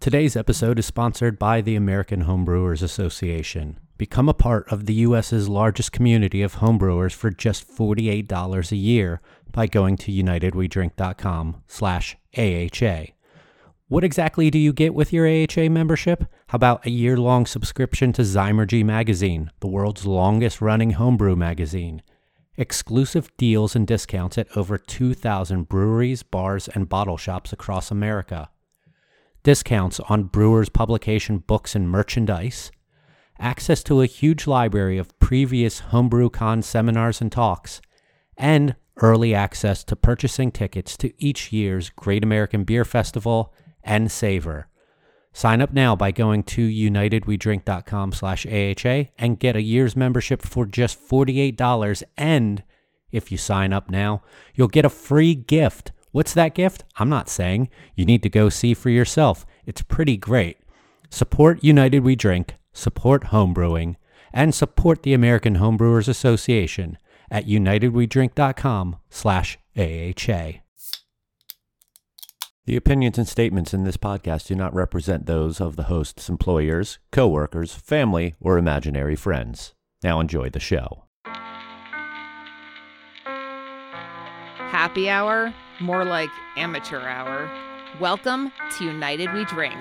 Today's episode is sponsored by the American Homebrewers Association. Become a part of the U.S.'s largest community of homebrewers for just $48 a year by going to unitedwedrink.com slash AHA. What exactly do you get with your AHA membership? How about a year-long subscription to Zymurgy magazine, the world's longest-running homebrew magazine? Exclusive deals and discounts at over 2,000 breweries, bars, and bottle shops across America. Discounts on Brewers publication books and merchandise. Access to a huge library of previous HomebrewCon seminars and talks. And early access to purchasing tickets to each year's Great American Beer Festival and Savor. Sign up now by going to unitedwedrink.com slash AHA and get a year's membership for just $48. And if you sign up now, you'll get a free gift. What's that gift? I'm not saying. You need to go see for yourself. It's pretty great. Support United We Drink, support homebrewing, and support the American Homebrewers Association at unitedwedrink.com slash AHA. The opinions and statements in this podcast do not represent those of the host's employers, coworkers, family, or imaginary friends. Now enjoy the show. Happy hour, more like amateur hour. Welcome to United We Drink.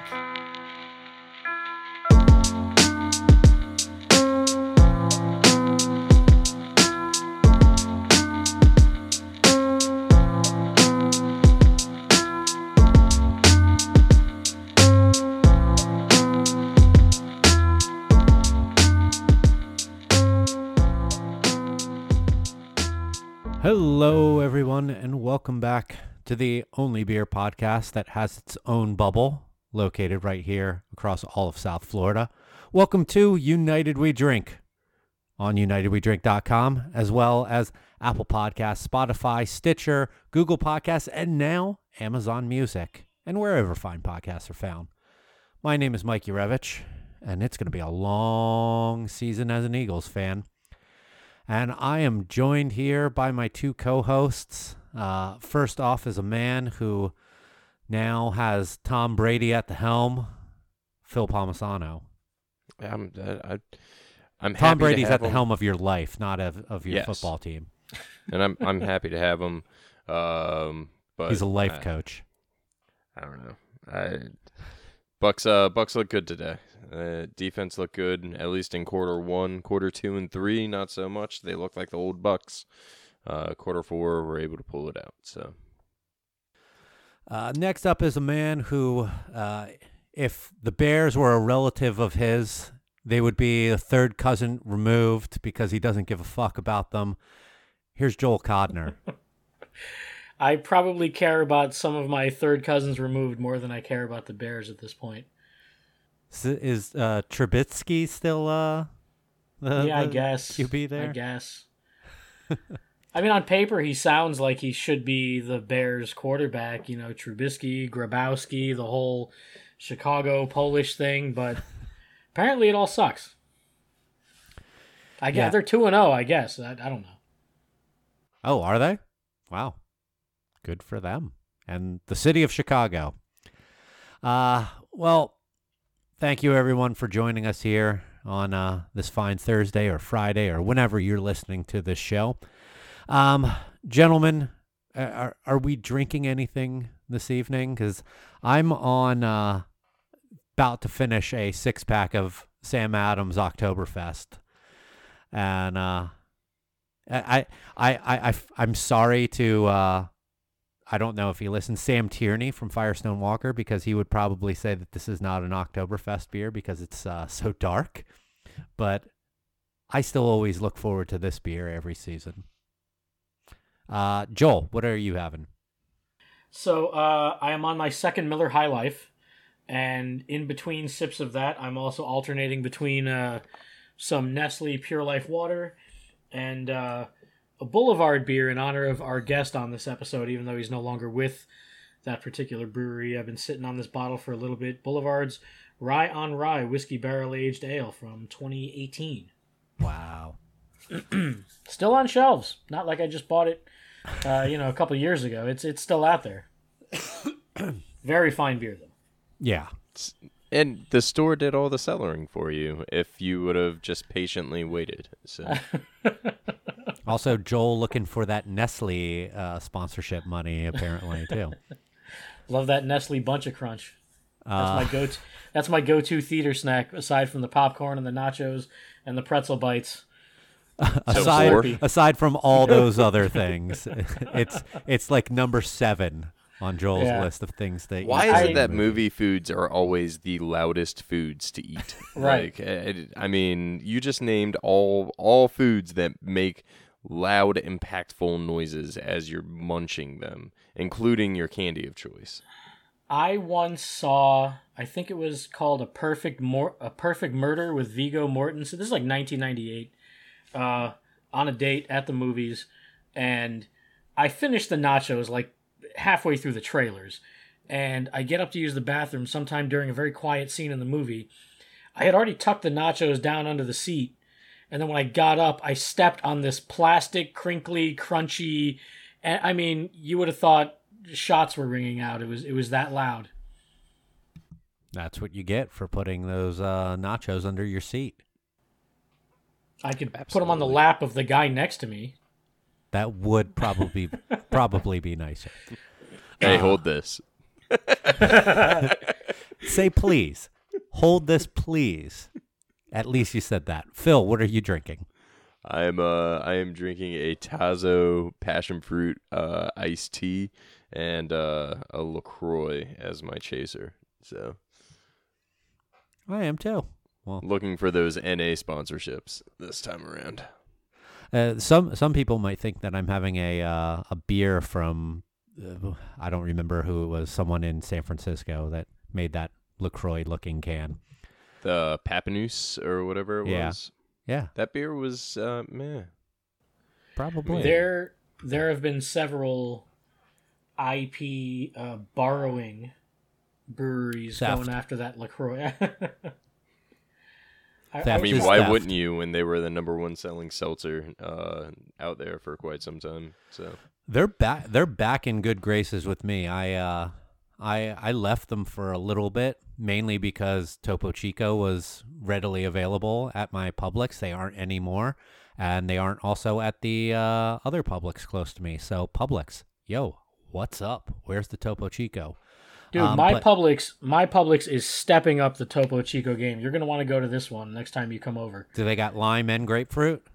Hello, everyone, and welcome back to the only beer podcast that has its own bubble located right here across all of South Florida. Welcome to United We Drink on unitedwedrink.com, as well as Apple Podcasts, Spotify, Stitcher, Google Podcasts, and now Amazon Music, and wherever fine podcasts are found. My name is Mike Urevich, and it's going to be a long season as an Eagles fan. And I am joined here by my two co hosts. Uh, first off is a man who now has Tom Brady at the helm, Phil Palmisano. I'm I, I, I'm Tom happy to Brady's have at the helm of your life, not of, of your Yes. football team. and I'm I'm happy to have him. Um, but He's a life I, coach. I don't know. I Bucks uh Bucks look good today. Uh, defense looked good at least in quarter one, quarter two, and three. Not so much. They look like the old Bucks. Uh, quarter four, were able to pull it out. So Uh, next up is a man who, uh, if the Bears were a relative of his, they would be a third cousin removed because he doesn't give a fuck about them. Here's Joel Codner. I probably care about some of my third cousins removed more than I care about the Bears at this point. Is uh, Trubisky still uh, the, yeah, I the guess. QB there? I guess. I mean, on paper, he sounds like he should be the Bears quarterback. You know, Trubisky, Grabowski, the whole Chicago Polish thing, but apparently it all sucks. I guess Yeah. they're two and zero. I guess I, I don't know. Oh, are they? Wow. Good for them. And the city of Chicago. Uh, well, thank you everyone for joining us here on uh, this fine Thursday or Friday or whenever you're listening to this show. Um, gentlemen, are, are we drinking anything this evening? Because I'm on uh, about to finish a six pack of Sam Adams Oktoberfest. And uh, I, I, I, I, I'm sorry to, uh, I don't know if he listens, Sam Tierney from Firestone Walker, because he would probably say that this is not an Oktoberfest beer because it's uh, so dark. But I still always look forward to this beer every season. Uh, Joel, what are you having? So uh, I am on my second Miller High Life, and in between sips of that, I'm also alternating between uh, some Nestle Pure Life water and uh, a Boulevard beer in honor of our guest on this episode, even though he's no longer with that particular brewery. I've been sitting on this bottle for a little bit. Boulevard's Rye on Rye Whiskey Barrel Aged Ale from 2018. Wow. Still on shelves. Not like I just bought it, uh, you know, a couple years ago. It's it's still out there. Very fine beer though. Yeah, And the store did all the cellaring for you if you would have just patiently waited. So Also, Joel looking for that Nestle uh, sponsorship money apparently too. Love that Nestle Bunch of Crunch. That's Uh, my go. to That's my go-to theater snack aside from the popcorn and the nachos and the pretzel bites. aside four? aside from all those other things, it's it's like number seven on Joel's Yeah. list of things that. why you is it that movie foods are always the loudest foods to eat? Right. Like, I, I mean, you just named all all foods that make loud, impactful noises as you're munching them, including your candy of choice. I once saw, I think it was called a perfect Mor- a perfect murder with Viggo Mortensen. This is like 1998, uh, on a date at the movies, and I finished the nachos like halfway through the trailers, and I get up to use the bathroom sometime during a very quiet scene in the movie. I had already tucked the nachos down under the seat, and then when I got up, I stepped on this plastic, crinkly, crunchy. And I mean, you would have thought shots were ringing out. It was it was that loud. That's what you get for putting those uh, nachos under your seat. I could put them on the lap of the guy next to me. That would probably probably be nicer. Hey, hold this. Say please. Hold this, please. At least you said that. Phil, what are you drinking? I'm uh I am drinking a Tazo passion fruit uh iced tea and uh a LaCroix as my chaser. So I am too. Well, looking for those NA sponsorships this time around. uh, some some people might think that I'm having a uh, a beer from uh, I don't remember who it was. Someone in San Francisco that made that Lacroix looking can. The Papanus or whatever it Yeah. was. Yeah, That beer was uh meh. probably. There there have been several IP uh, borrowing breweries Theft. going after that Lacroix. I, I mean, why theft. wouldn't you when they were the number one selling seltzer uh out there for quite some time? So They're back. They're back in good graces with me. I uh, I I left them for a little bit, mainly because Topo Chico was readily available at my Publix. They aren't anymore, and they aren't also at the uh, other Publix close to me. So Publix, yo, what's up? Where's the Topo Chico? Dude, Um, my but- Publix my Publix is stepping up the Topo Chico game. You're gonna want to go to this one next time you come over. Do they got lime and grapefruit?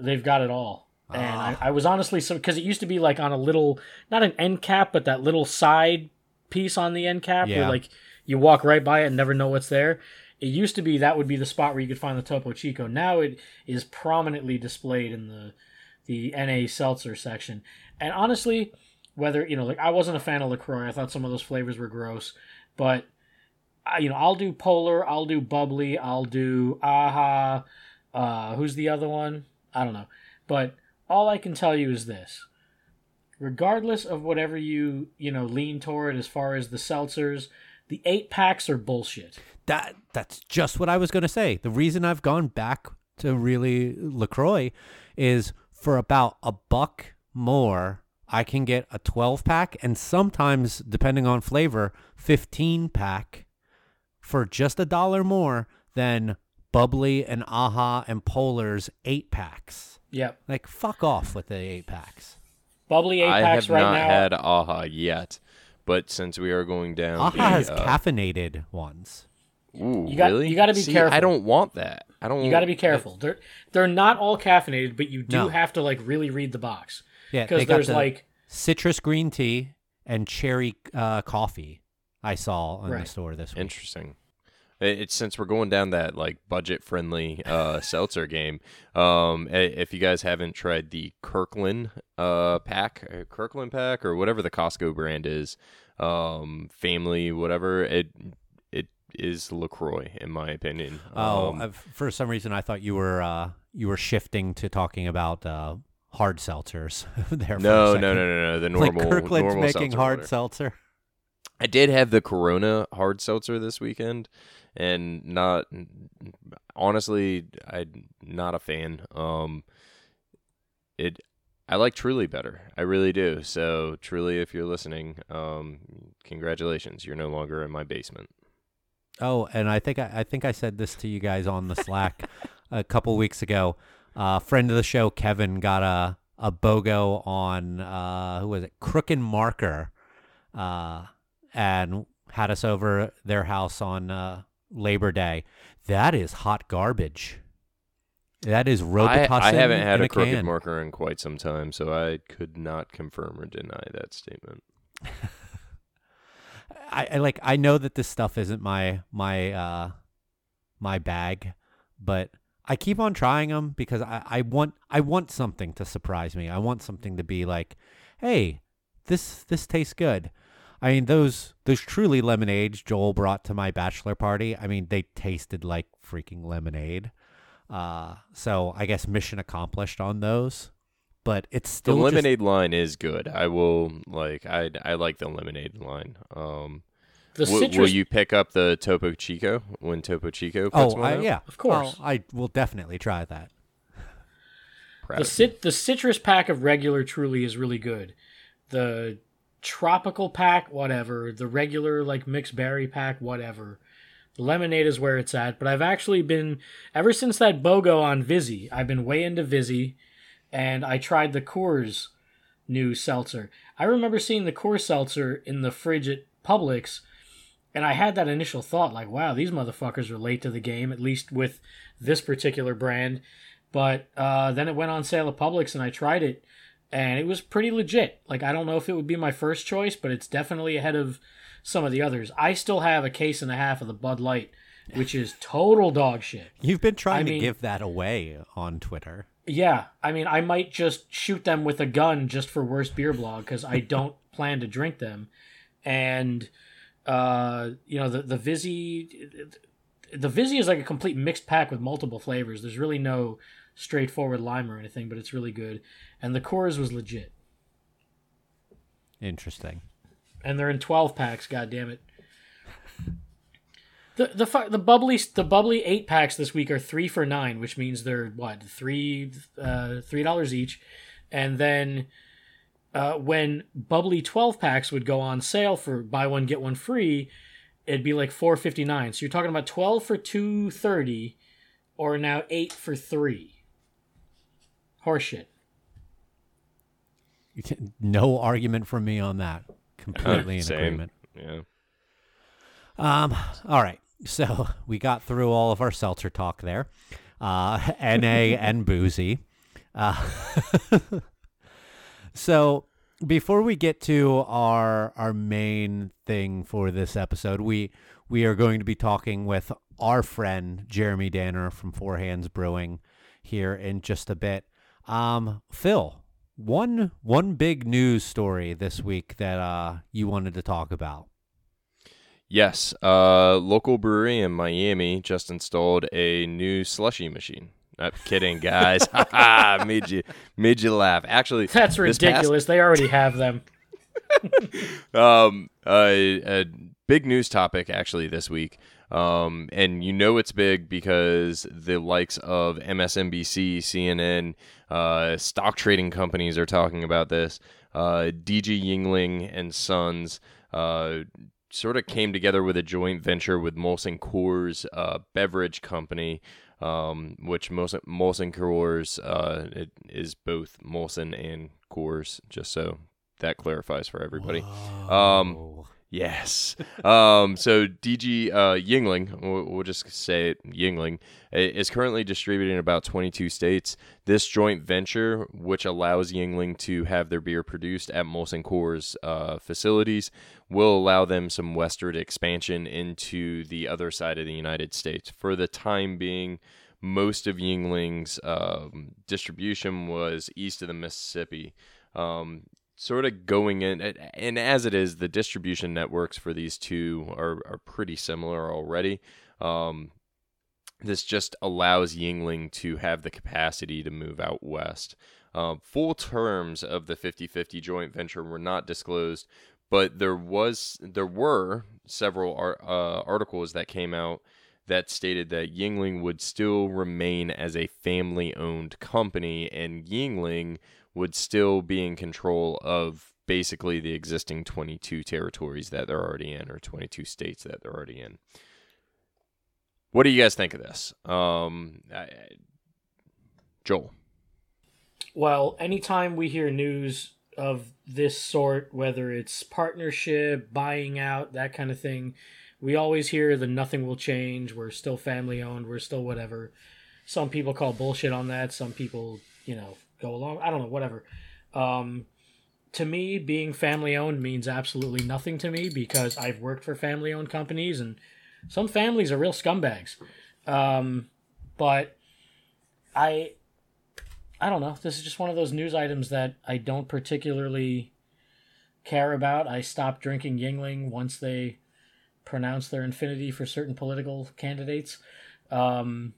They've got it all. And Ah. I, I was honestly so because it used to be like on a little, not an end cap, but that little side piece on the end cap Yeah. where like you walk right by it and never know what's there. It used to be that would be the spot where you could find the Topo Chico. Now it is prominently displayed in the the NA seltzer section. And honestly, whether you know, like I wasn't a fan of Lacroix. I thought some of those flavors were gross, but I, you know, I'll do Polar, I'll do Bubbly, I'll do Aha. Uh, who's the other one? I don't know. But all I can tell you is this: regardless of whatever you you know lean toward as far as the seltzers, the eight packs are bullshit. That that's just what I was going to say. The reason I've gone back to really Lacroix is for about a buck more, I can get a 12 pack and sometimes depending on flavor, 15 pack for just a dollar more than Bubbly and Aha and Polar's 8 packs. Yep, Like fuck off with the 8 packs. Bubbly eight I have right not now. had AHA yet, but since we are going down, Aha the, has uh, caffeinated ones. Ooh, You got- really? you gotta be See, careful. I don't want that. I don't. you got to be careful. They're they're not all caffeinated, but you do No. have to like really read the box Yeah, because there's the like citrus green tea and cherry uh, coffee I saw in the store this week. Interesting. It- It's since we're going down that like budget friendly uh, seltzer game. Um, if you guys haven't tried the Kirkland uh, pack, uh, Kirkland pack, or whatever the Costco brand is, um, family, whatever it it is Lacroix in my opinion. Oh, Um, for some reason I thought you were uh, you were shifting to talking about uh, hard seltzers there. no, no, no, no, no. The Like normal, Kirkland's normal making hard water. seltzer. I did have the Corona hard seltzer this weekend, and not honestly, I'm not a fan. Um, it I like Truly better. I really do. So Truly, if you're listening, um, congratulations, you're no longer in my basement. Oh, and I think I, I think I said this to you guys on the Slack a couple weeks ago. Uh, friend of the show, Kevin, got a a BOGO on uh, who was it, Crook and Marker, uh, and had us over their house on uh, Labor Day. That is hot garbage. That is I, Robitussin I haven't had in a crooked can. marker in quite some time, so I could not confirm or deny that statement. I, I like I know that this stuff isn't my my uh my bag, but I keep on trying them because I, I want I want something to surprise me. I want something to be like, hey, this this tastes good. I mean those those truly lemonades Joel brought to my bachelor party. I mean they tasted like freaking lemonade. Uh, so I guess mission accomplished on those. But it's The still just- lemonade line is good. I will like I I like the lemonade line. Um, The w- citrus, will you pick up the Topo Chico when Topo Chico puts Oh, one I, out? yeah, Of course. Oh, I will definitely try that. Proud the cit the citrus pack of regular truly is really good. The tropical pack, whatever. The regular like mixed berry pack, whatever. The lemonade is where it's at. But I've actually been ever since that BOGO on Vizzy. I've been way into Vizzy, and I tried the Coors new seltzer. I remember seeing the Coors seltzer in the fridge at Publix, and I had that initial thought like, "Wow, these motherfuckers are late to the game." At least with this particular brand. But uh, then it went on sale at Publix, and I tried it, and it was pretty legit. Like I don't know if it would be my first choice, but it's definitely ahead of some of the others. I still have a case and a half of the Bud Light, which is total dog shit. You've been trying I to mean- give that away on Twitter. Yeah, I mean, I might just shoot them with a gun just for worst beer blog because I don't plan to drink them, and uh, you know the the Vizzy, the Vizzy is like a complete mixed pack with multiple flavors. There's really no straightforward lime or anything, but it's really good, and the Coors was legit, Interesting. and they're in twelve packs. God damn it. The the the bubbly the bubbly eight packs this week are three for nine, which means they're what three uh, three dollars each, and then uh, when bubbly twelve packs would go on sale for buy one get one free, it'd be like four fifty nine. So you're talking about twelve for two thirty, or now eight for three. Horseshit. No argument from me on that. Completely in Same. agreement. Yeah. Um, all right. So we got through all of our seltzer talk there. Uh, NA and boozy. Uh, so before we get to our our main thing for this episode, we we are going to be talking with our friend Jeremy Danner from Four Hands Brewing here in just a bit. Um, Phil, one one big news story this week that uh you wanted to talk about. Yes, uh, local brewery in Miami just installed a new slushy machine. Not kidding, guys. Ha made you made you laugh. Actually, That's this past- ridiculous. They already have them. um, a, a big news topic actually this week. Um, and you know it's big because the likes of MSNBC, CNN, uh, stock trading companies are talking about this. Uh, DG Yuengling and Sons uh, sort of came together with a joint venture with Molson Coors uh, beverage company, um, which Molson, Molson Coors uh, it is both Molson and Coors, just so that clarifies for everybody. Um. Yes. um, so DG uh, Yuengling, we'll, we'll just say it, Yuengling, is currently distributed in about 22 states. This joint venture, which allows Yuengling to have their beer produced at Molson Coors uh, facilities, will allow them some westward expansion into the other side of the United States. For the time being, most of Yuengling's um, distribution was east of the Mississippi. Um, sort of going in and as it is the distribution networks for these two are, are pretty similar already. Um, this just allows Yuengling to have the capacity to move out west. Uh, full terms of the 50-50 joint venture were not disclosed but there was there were several uh, articles that came out that stated that Yuengling would still remain as a family owned company and Yuengling would still be in control of basically the existing 22 territories that they're already in or 22 states that they're already in. What do you guys think of this? Um, I, Joel. Well, anytime we hear news of this sort, whether it's partnership, buying out, that kind of thing, we always hear the nothing will change. We're still family owned. We're still whatever. Some people call bullshit on that. Some people, you know, go along. I don't know, whatever. Um, to me, being family owned means absolutely nothing to me because I've worked for family owned companies and some families are real scumbags. Um, but I I don't know. This is just one of those news items that I don't particularly care about. I stopped drinking Yuengling once they pronounced their infinity for certain political candidates. Um,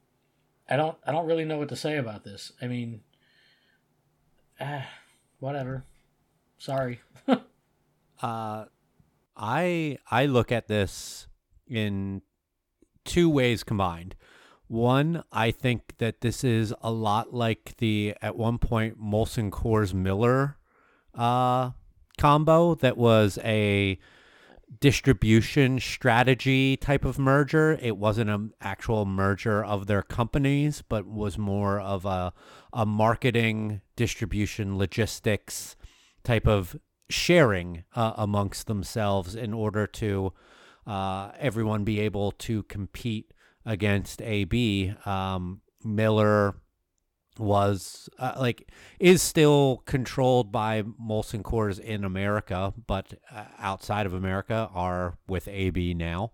I don't. I don't really know what to say about this. I mean, eh, whatever. Sorry. uh, I I look at this in two ways combined. One, I think that this is a lot like the at one point Molson Coors Miller uh, combo that was a distribution strategy type of merger. It wasn't an actual merger of their companies, but was more of a a marketing, distribution, logistics type of sharing uh, amongst themselves in order to uh, everyone be able to compete against AB. Um, Miller was uh, like is still controlled by Molson Coors in America, but uh, outside of America are with AB now.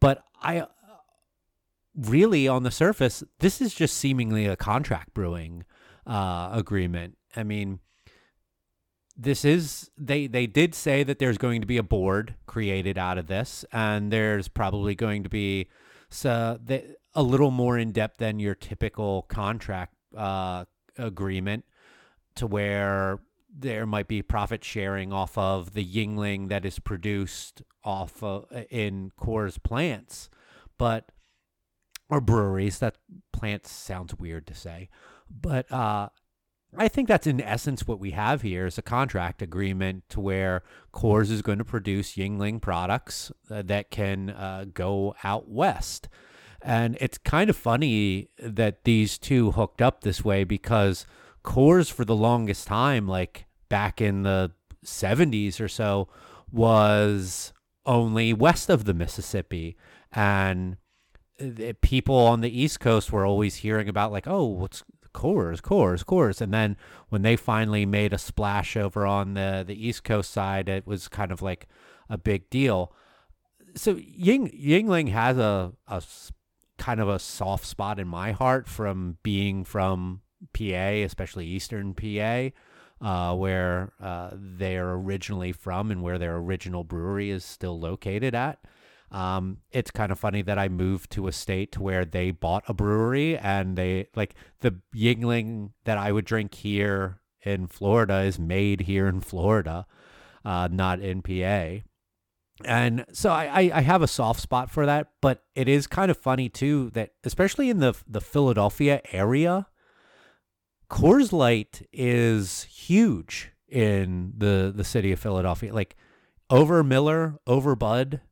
But I uh, really, on the surface, this is just seemingly a contract brewing uh, agreement. I mean, this is they they did say that there's going to be a board created out of this, and there's probably going to be so the, a little more in depth than your typical contract uh, agreement, to where there might be profit sharing off of the Yuengling that is produced off of, in Coors plants, but or breweries. That plants sounds weird to say, but uh, I think that's in essence what we have here is a contract agreement to where Coors is going to produce Yuengling products uh, that can uh, go out west. And it's kind of funny that these two hooked up this way because Coors, for the longest time, like back in the 70s or so, was only west of the Mississippi. And uh, people on the East Coast were always hearing about, like, oh, what's Coors, Coors, Coors. And then when they finally made a splash over on the, the East Coast side, it was kind of like a big deal. So Ying, Yuengling has a, a kind of a soft spot in my heart from being from PA, especially Eastern PA, uh, where uh, they're originally from and where their original brewery is still located at. Um, it's kind of funny that I moved to a state to where they bought a brewery and they like the Yuengling that I would drink here in Florida is made here in Florida, uh, not in PA. And so I, I have a soft spot for that, but it is kind of funny too that especially in the the Philadelphia area, Coors Light is huge in the the city of Philadelphia. Like over Miller, over Bud,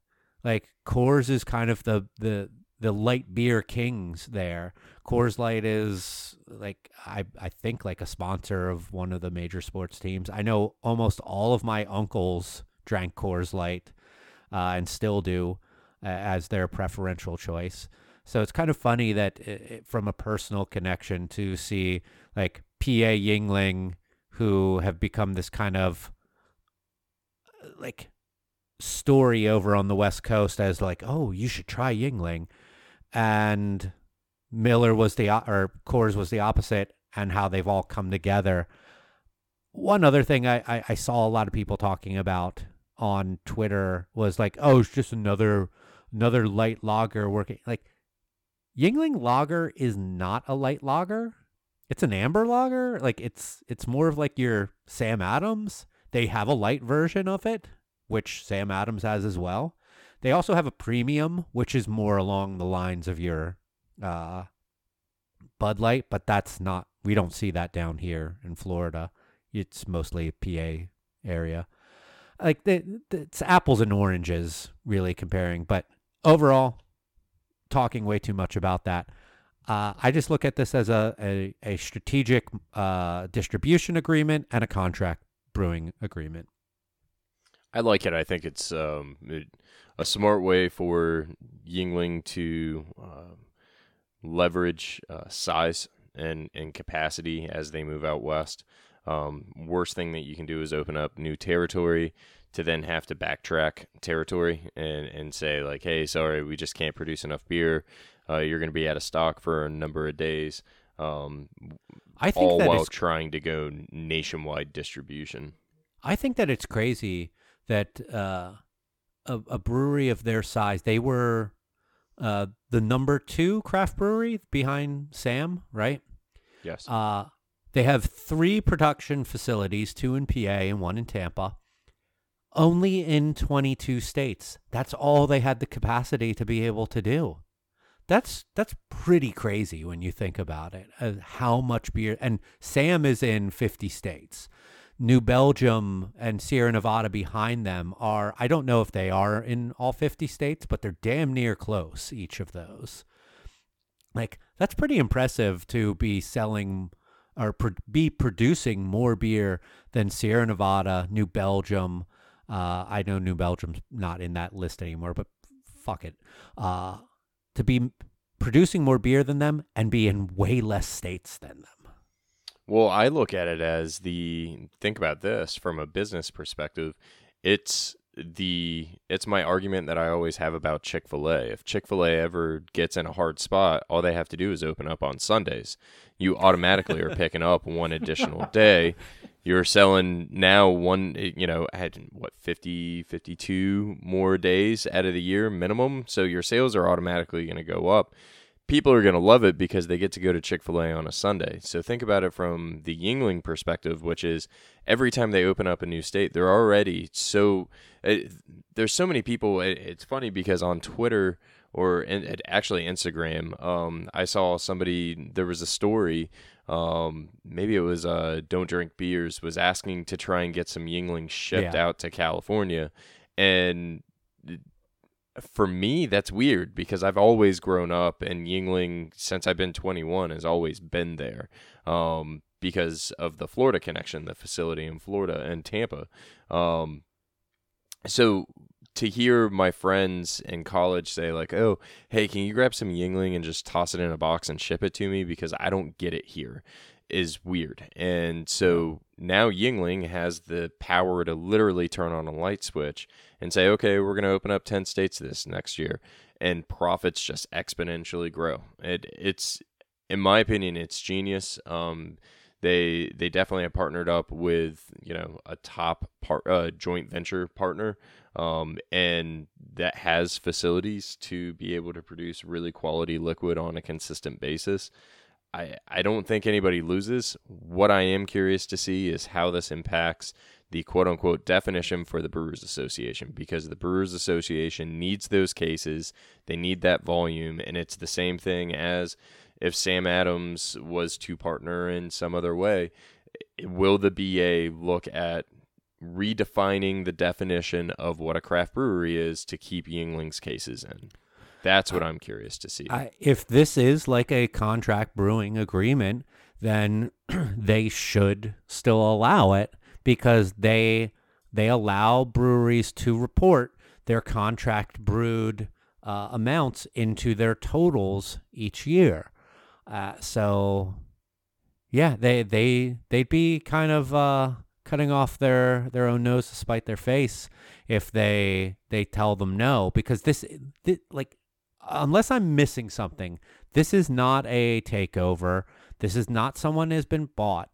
like Coors is kind of the the the light beer kings there. Coors Light is like I I think like a sponsor of one of the major sports teams. I know almost all of my uncles drank Coors Light uh, and still do uh, as their preferential choice. So it's kind of funny that it, from a personal connection to see like PA Yuengling who have become this kind of like story over on the West Coast as like, oh, you should try Yuengling, and Miller was the or Coors was the opposite, and how they've all come together. One other thing I, I, I saw a lot of people talking about on Twitter was like, oh, it's just another another light lager working. Like Yuengling lager is not a light lager. It's an amber lager. Like it's it's more of like your Sam Adams. They have a light version of it, which Sam Adams has as well. They also have a premium, which is more along the lines of your uh, Bud Light, but that's not. We don't see that down here in Florida. It's mostly PA area. Like it's apples and oranges, really comparing. But overall, talking way too much about that. Uh, I just look at this as a a, a strategic uh, distribution agreement and a contract brewing agreement. I like it. I think it's um, it, a smart way for Yuengling to uh, leverage uh, size and, and capacity as they move out west. Um, worst thing that you can do is open up new territory to then have to backtrack territory and, and say like, hey, sorry, we just can't produce enough beer. Uh, you're going to be out of stock for a number of days. Um, I think all that while it's- trying to go nationwide distribution. I think that it's crazy that uh, a, a brewery of their size, they were uh, the number two craft brewery behind Sam, right? Yes. Uh, they have three production facilities, two in PA and one in Tampa, only in 22 states. That's all they had the capacity to be able to do. That's that's pretty crazy when you think about it. Uh, how much beer and Sam is in 50 states. New Belgium and Sierra Nevada behind them are I don't know if they are in all 50 states, but they're damn near close each of those. Like that's pretty impressive to be selling or pro- be producing more beer than Sierra Nevada, New Belgium. Uh, I know New Belgium's not in that list anymore, but fuck it. Uh, to be producing more beer than them and be in way less states than them. Well, I look at it as the think about this from a business perspective. It's the it's my argument that I always have about Chick-fil-A. If Chick-fil-A ever gets in a hard spot, all they have to do is open up on Sundays. You automatically are picking up one additional day. You're selling now one, you know, at what 50 52 more days out of the year minimum, so your sales are automatically going to go up people are going to love it because they get to go to Chick fil A on a Sunday. So think about it from the Yuengling perspective, which is every time they open up a new state, they're already so. It, there's so many people. It, it's funny because on Twitter or in, actually Instagram, um, I saw somebody, there was a story. Um, maybe it was uh, Don't Drink Beers was asking to try and get some Yuengling shipped Yeah. out to California. And for me, that's weird because I've always grown up and Yuengling, since I've been 21, has always been there um, because of the Florida connection, the facility in Florida and Tampa. Um, so to hear my friends in college say, like, oh, hey, can you grab some Yuengling and just toss it in a box and ship it to me because I don't get it here is weird. And so now Yuengling has the power to literally turn on a light switch and say, okay, we're going to open up 10 states this next year. And profits just exponentially grow. It, it's, in my opinion, it's genius. Um, they they definitely have partnered up with you know a top part uh, joint venture partner um, and that has facilities to be able to produce really quality liquid on a consistent basis. I, I don't think anybody loses. What I am curious to see is how this impacts the quote unquote definition for the Brewers Association because the Brewers Association needs those cases. They need that volume. And it's the same thing as if Sam Adams was to partner in some other way. Will the BA look at redefining the definition of what a craft brewery is to keep Yuengling's cases in? That's what I'm curious to see. I, if this is like a contract brewing agreement, then they should still allow it because they they allow breweries to report their contract brewed uh, amounts into their totals each year. Uh, so yeah, they they they'd be kind of uh, cutting off their their own nose to spite their face if they they tell them no because this, thi- like unless I'm missing something, this is not a takeover. This is not someone has been bought.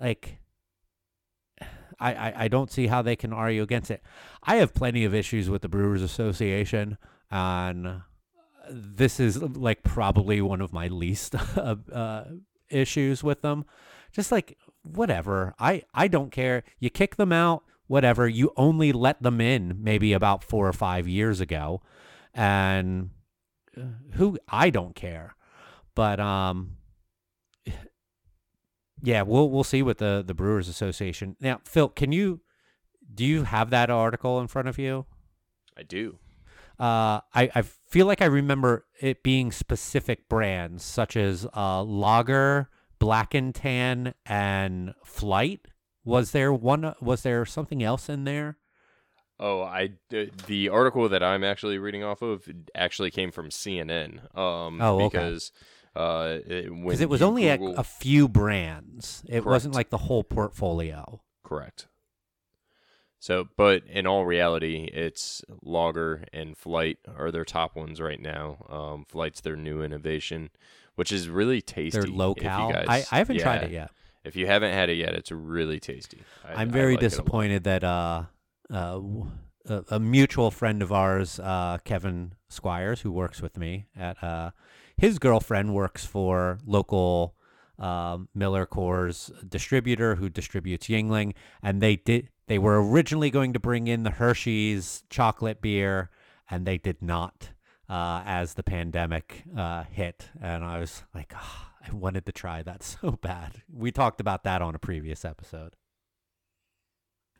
Like I, I, I don't see how they can argue against it. I have plenty of issues with the Brewers Association, and this is like probably one of my least uh, uh, issues with them. Just like whatever, I I don't care. You kick them out, whatever. You only let them in maybe about four or five years ago, and who I don't care. But um, yeah, we'll we'll see with the the Brewers Association. Now, Phil, can you do you have that article in front of you? I do. uh, I, I feel like I remember it being specific brands such as uh, Lager, Black and Tan, and Flight. Was there one? Was there something else in there? Oh, I the, the article that I'm actually reading off of actually came from CNN. Um, Oh, okay. because uh, it, when it was only a, Google- a few brands. It wasn't like the whole portfolio. Correct. So, but in all reality, it's Lager and Flight are their top ones right now. Um, Flight's their new innovation, which is really tasty. They're low if you cal. guys- I, I haven't tried it yet. If you haven't had it yet, it's really tasty. I, I'm very like a disappointed that uh, uh, a, mutual friend of ours, uh, Kevin Squires, who works with me at uh, his girlfriend works for local um, Miller Coors distributor who distributes Yuengling, and they did. They were originally going to bring in the Hershey's chocolate beer, and they did not. Uh, as the pandemic uh, hit, and I was like, "Ah, I wanted to try that so bad. We talked about that on a previous episode.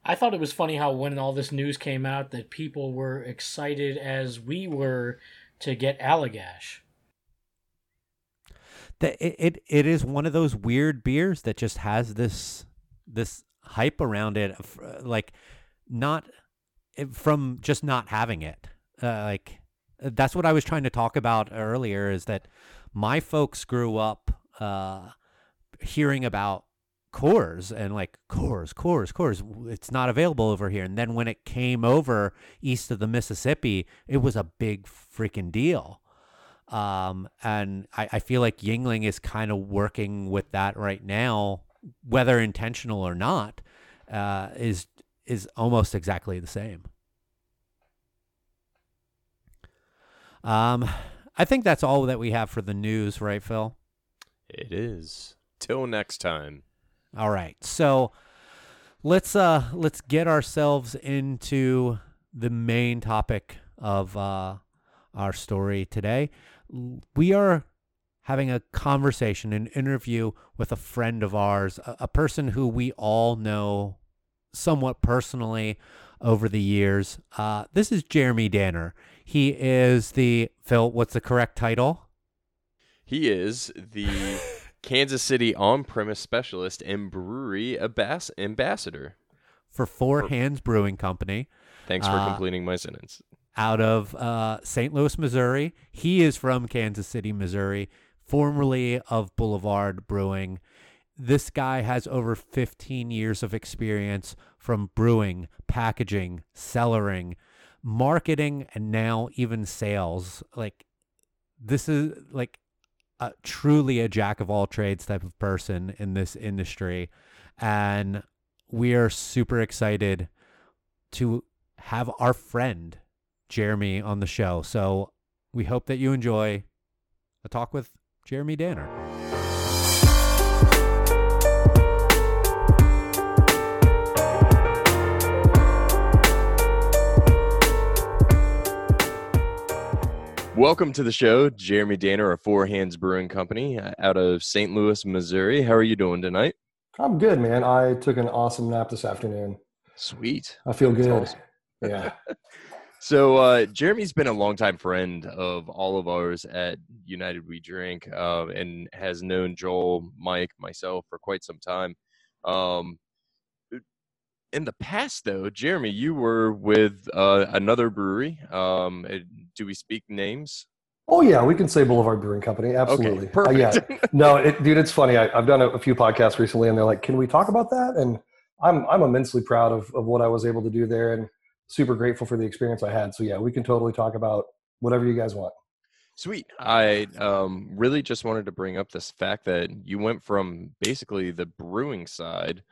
I thought it was funny how when all this news came out that people were excited as we were to get Allagash. that it, it it is one of those weird beers that just has this this hype around it uh, like not from just not having it uh, like uh, that's what i was trying to talk about earlier is that my folks grew up uh hearing about Coors and like Coors, Coors, Coors. It's not available over here. And then when it came over east of the Mississippi, it was a big freaking deal. Um, and I, I feel like Yuengling is kind of working with that right now, whether intentional or not, uh, is is almost exactly the same. Um, I think that's all that we have for the news, right, Phil? It is. Till next time. All right. So let's uh let's get ourselves into the main topic of uh our story today. We are having a conversation, an interview with a friend of ours, a, a person who we all know somewhat personally over the years. Uh, this is Jeremy Danner. He is the Phil. What's the correct title? He is the Kansas City on-premise specialist and brewery ambassador. For Four Hands Brewing Company. Thanks for Uh, completing my sentence. out of uh, St. Louis, Missouri. He is from Kansas City, Missouri, formerly of Boulevard Brewing. This guy has over 15 years of experience from brewing, packaging, cellaring, marketing, and now even sales. Like, this is like a, truly a jack of all trades type of person in this industry. And we are super excited to have our friend Jeremy on the show. So we hope that you enjoy a talk with Jeremy Danner. Welcome to the show, Jeremy Danner of Four Hands Brewing Company uh, out of St. Louis, Missouri. How are you doing tonight? I'm good, man. I took an awesome nap this afternoon. Sweet. I feel That's good. awesome. Yeah. So uh, Jeremy's been a longtime friend of all of ours at United We Drink, uh, and has known Joel, Mike, myself for quite some time. Um, in the past, though, Jeremy, you were with uh, another brewery. Um, uh, do we speak names? Oh yeah, we can say Boulevard Brewing Company. Absolutely. Okay, Uh, yeah. perfect. No, it, dude, it's funny. I, I've done a, a few podcasts recently, and they're like, "Can we talk about that?" And I'm I'm immensely proud of of what I was able to do there, and super grateful for the experience I had. So yeah, we can totally talk about whatever you guys want. Sweet. I um, really just wanted to bring up this fact that you went from basically the brewing side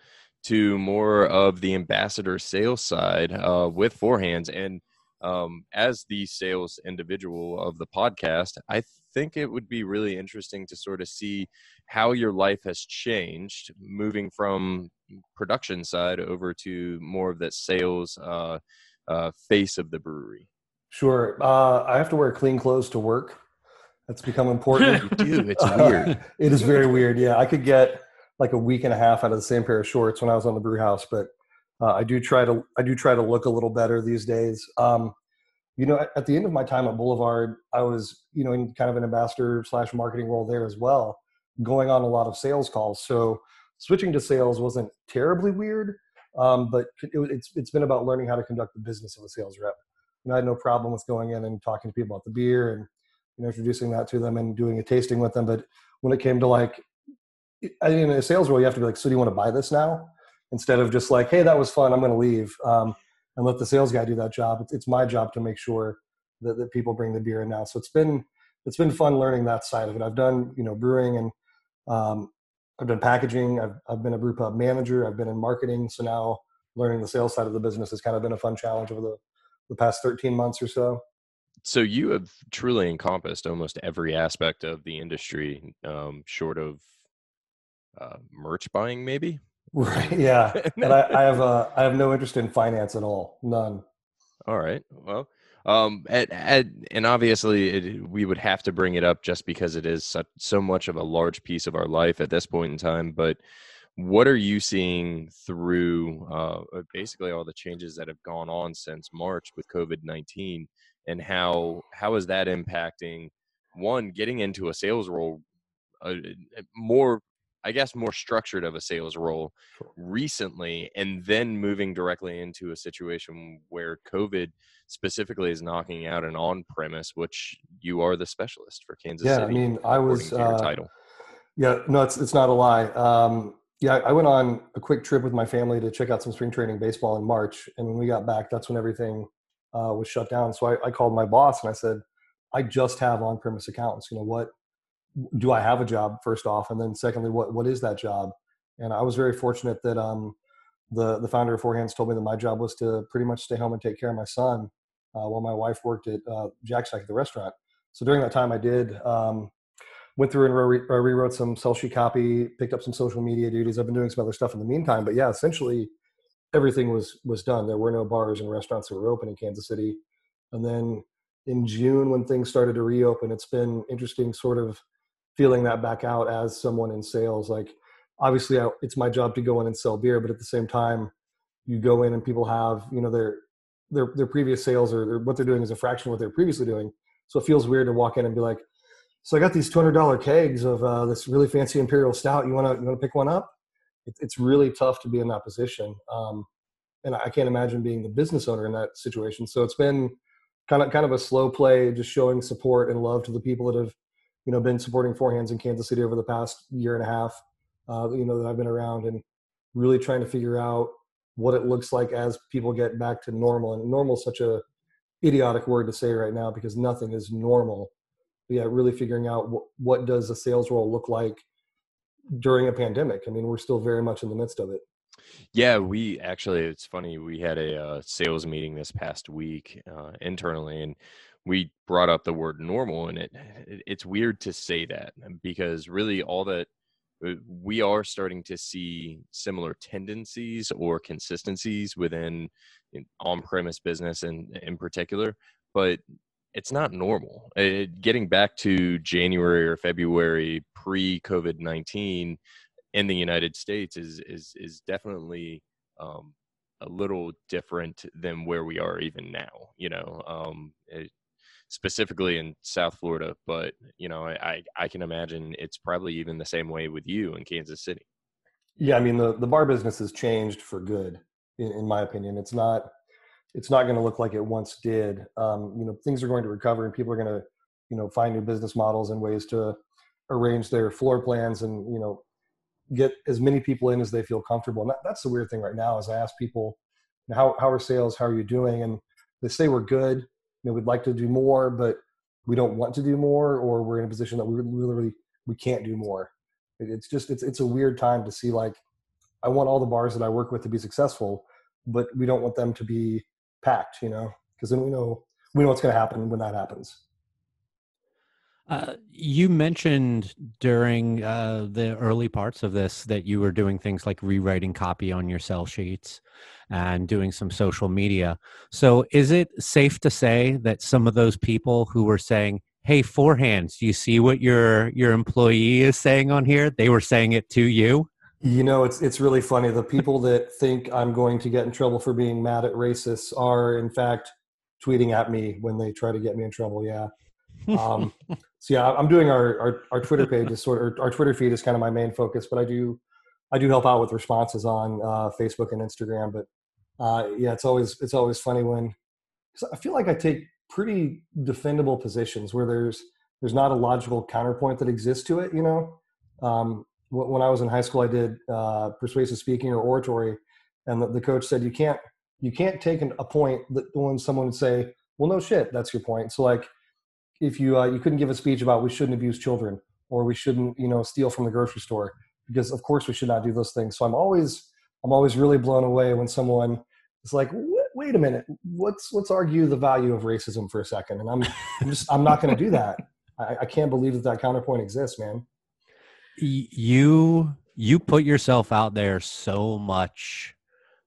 to more of the ambassador sales side uh, with Four Hands. And um, as the sales individual of the podcast, I think it would be really interesting to sort of see how your life has changed moving from production side over to more of that sales uh, uh, face of the brewery. Sure. Uh, I have to wear clean clothes to work. That's become important. You do. It's weird. it is very weird. Yeah, I could get like a week and a half out of the same pair of shorts when I was on the brew house, but uh, I do try to I do try to look a little better these days. Um, you know, at, at the end of my time at Boulevard, I was, you know, in kind of an ambassador slash marketing role there as well, going on a lot of sales calls. So switching to sales wasn't terribly weird, um, but it, it's it's been about learning how to conduct the business of a sales rep. And I had no problem with going in and talking to people about the beer and you know introducing that to them and doing a tasting with them. But when it came to like, I mean, in a sales role, you have to be like, so do you want to buy this now? Instead of just like, hey, that was fun, I'm going to leave. Um, and let the sales guy do that job. It's, it's my job to make sure that, that people bring the beer in now. So it's been it's been fun learning that side of it. I've done you know brewing and um, I've done packaging. I've I've been a brew pub manager. I've been in marketing. So now learning the sales side of the business has kind of been a fun challenge over the the past 13 months or so. So you have truly encompassed almost every aspect of the industry, um, short of uh, merch buying, maybe. Right. Yeah. and I, I have uh, I have no interest in finance at all. None. All right. Well, um, at, at, and obviously it, we would have to bring it up just because it is such, so much of a large piece of our life at this point in time. But what are you seeing through uh, uh basically all the changes that have gone on since March with COVID nineteen, and how how is that impacting one getting into a sales role uh, more I guess, more structured of a sales role recently, and then moving directly into a situation where COVID specifically is knocking out an on-premise, which you are the specialist for Kansas yeah, City. Yeah, I mean, I was uh, title. Yeah, no, it's it's not a lie. Um, yeah, I went on a quick trip with my family to check out some spring training baseball in March, and when we got back, that's when everything uh, was shut down. So I, I called my boss and I said, "I just have on-premise accounts. You know what? Do I have a job first off, and then secondly, what what is that job? And I was very fortunate that um, the the founder of Four Hands told me that my job was to pretty much stay home and take care of my son uh, while my wife worked at uh, Jack Stack at the restaurant. So during that time, I did um, went through and re- rewrote some sell sheet copy, picked up some social media duties. I've been doing some other stuff in the meantime, but yeah, essentially everything was was done. There were no bars and restaurants that were open in Kansas City, and then in June when things started to reopen, it's been interesting, sort of feeling that back out as someone in sales. Like, obviously, I, it's my job to go in and sell beer, but at the same time, you go in and people have, you know, their their their previous sales or their, what they're doing is a fraction of what they're previously doing. So it feels weird to walk in and be like, "So I got these two hundred dollar kegs of uh, this really fancy imperial stout. You wanna you wanna pick one up?" It, it's really tough to be in that position, um, and I can't imagine being the business owner in that situation. So it's been kind of kind of a slow play, just showing support and love to the people that have you know been supporting Four Hands in Kansas City over the past year and a half. Uh, you know that I've been around and really trying to figure out what it looks like as people get back to normal. And normal is such a idiotic word to say right now because nothing is normal. But yeah, really figuring out what, what does a sales role look like during a pandemic. I mean, we're still very much in the midst of it. Yeah, we actually, it's funny. We had a uh, sales meeting this past week uh, internally, and we brought up the word normal and it, it, it's weird to say that because really all that uh, we are starting to see similar tendencies or consistencies within on-premise business and in particular but it's not normal. It, getting back to january or february pre-covid-19 in the united states is is is definitely um, a little different than where we are even now you know um, it, specifically in South Florida, but you know, I, I can imagine it's probably even the same way with you in Kansas City. Yeah, I mean the the bar business has changed for good, in, in my opinion. It's not it's not going to look like it once did. Um, you know, things are going to recover, and people are going to you know find new business models and ways to arrange their floor plans and you know get as many people in as they feel comfortable. And that, that's the weird thing right now is I ask people, how how are sales? How are you doing? And they say we're good know we'd like to do more but we don't want to do more or we're in a position that we literally we can't do more. It's just it's it's a weird time to see like i want all the bars that i work with to be successful but we don't want them to be packed you know because then we know we know what's going to happen when that happens uh, you mentioned during uh, the early parts of this that you were doing things like rewriting copy on your sell sheets and doing some social media. So, is it safe to say that some of those people who were saying, "Hey, Four Hands, do you see what your your employee is saying on here?" They were saying it to you. You know, it's it's really funny. The people that think I'm going to get in trouble for being mad at racists are, in fact, tweeting at me when they try to get me in trouble. Yeah. Um, so yeah, I'm doing our, our, our Twitter page is sort of, our Twitter feed is kind of my main focus, but I do, I do help out with responses on uh, Facebook and Instagram. But uh, yeah, it's always, it's always funny when I feel like I take pretty defendable positions where there's, there's not a logical counterpoint that exists to it. You know, um, when I was in high school, I did uh, persuasive speaking or oratory, and the, the coach said you can't you can't take an, a point that when someone would say, "Well, no shit, that's your point." So like, if you uh, you couldn't give a speech about we shouldn't abuse children or we shouldn't you know steal from the grocery store because of course we should not do those things. So I'm always I'm always really blown away when someone is like, "Wait a minute, let's let's argue the value of racism for a second. And I'm I'm just I'm not going to do that. I, I can't believe that that counterpoint exists, man you you put yourself out there so much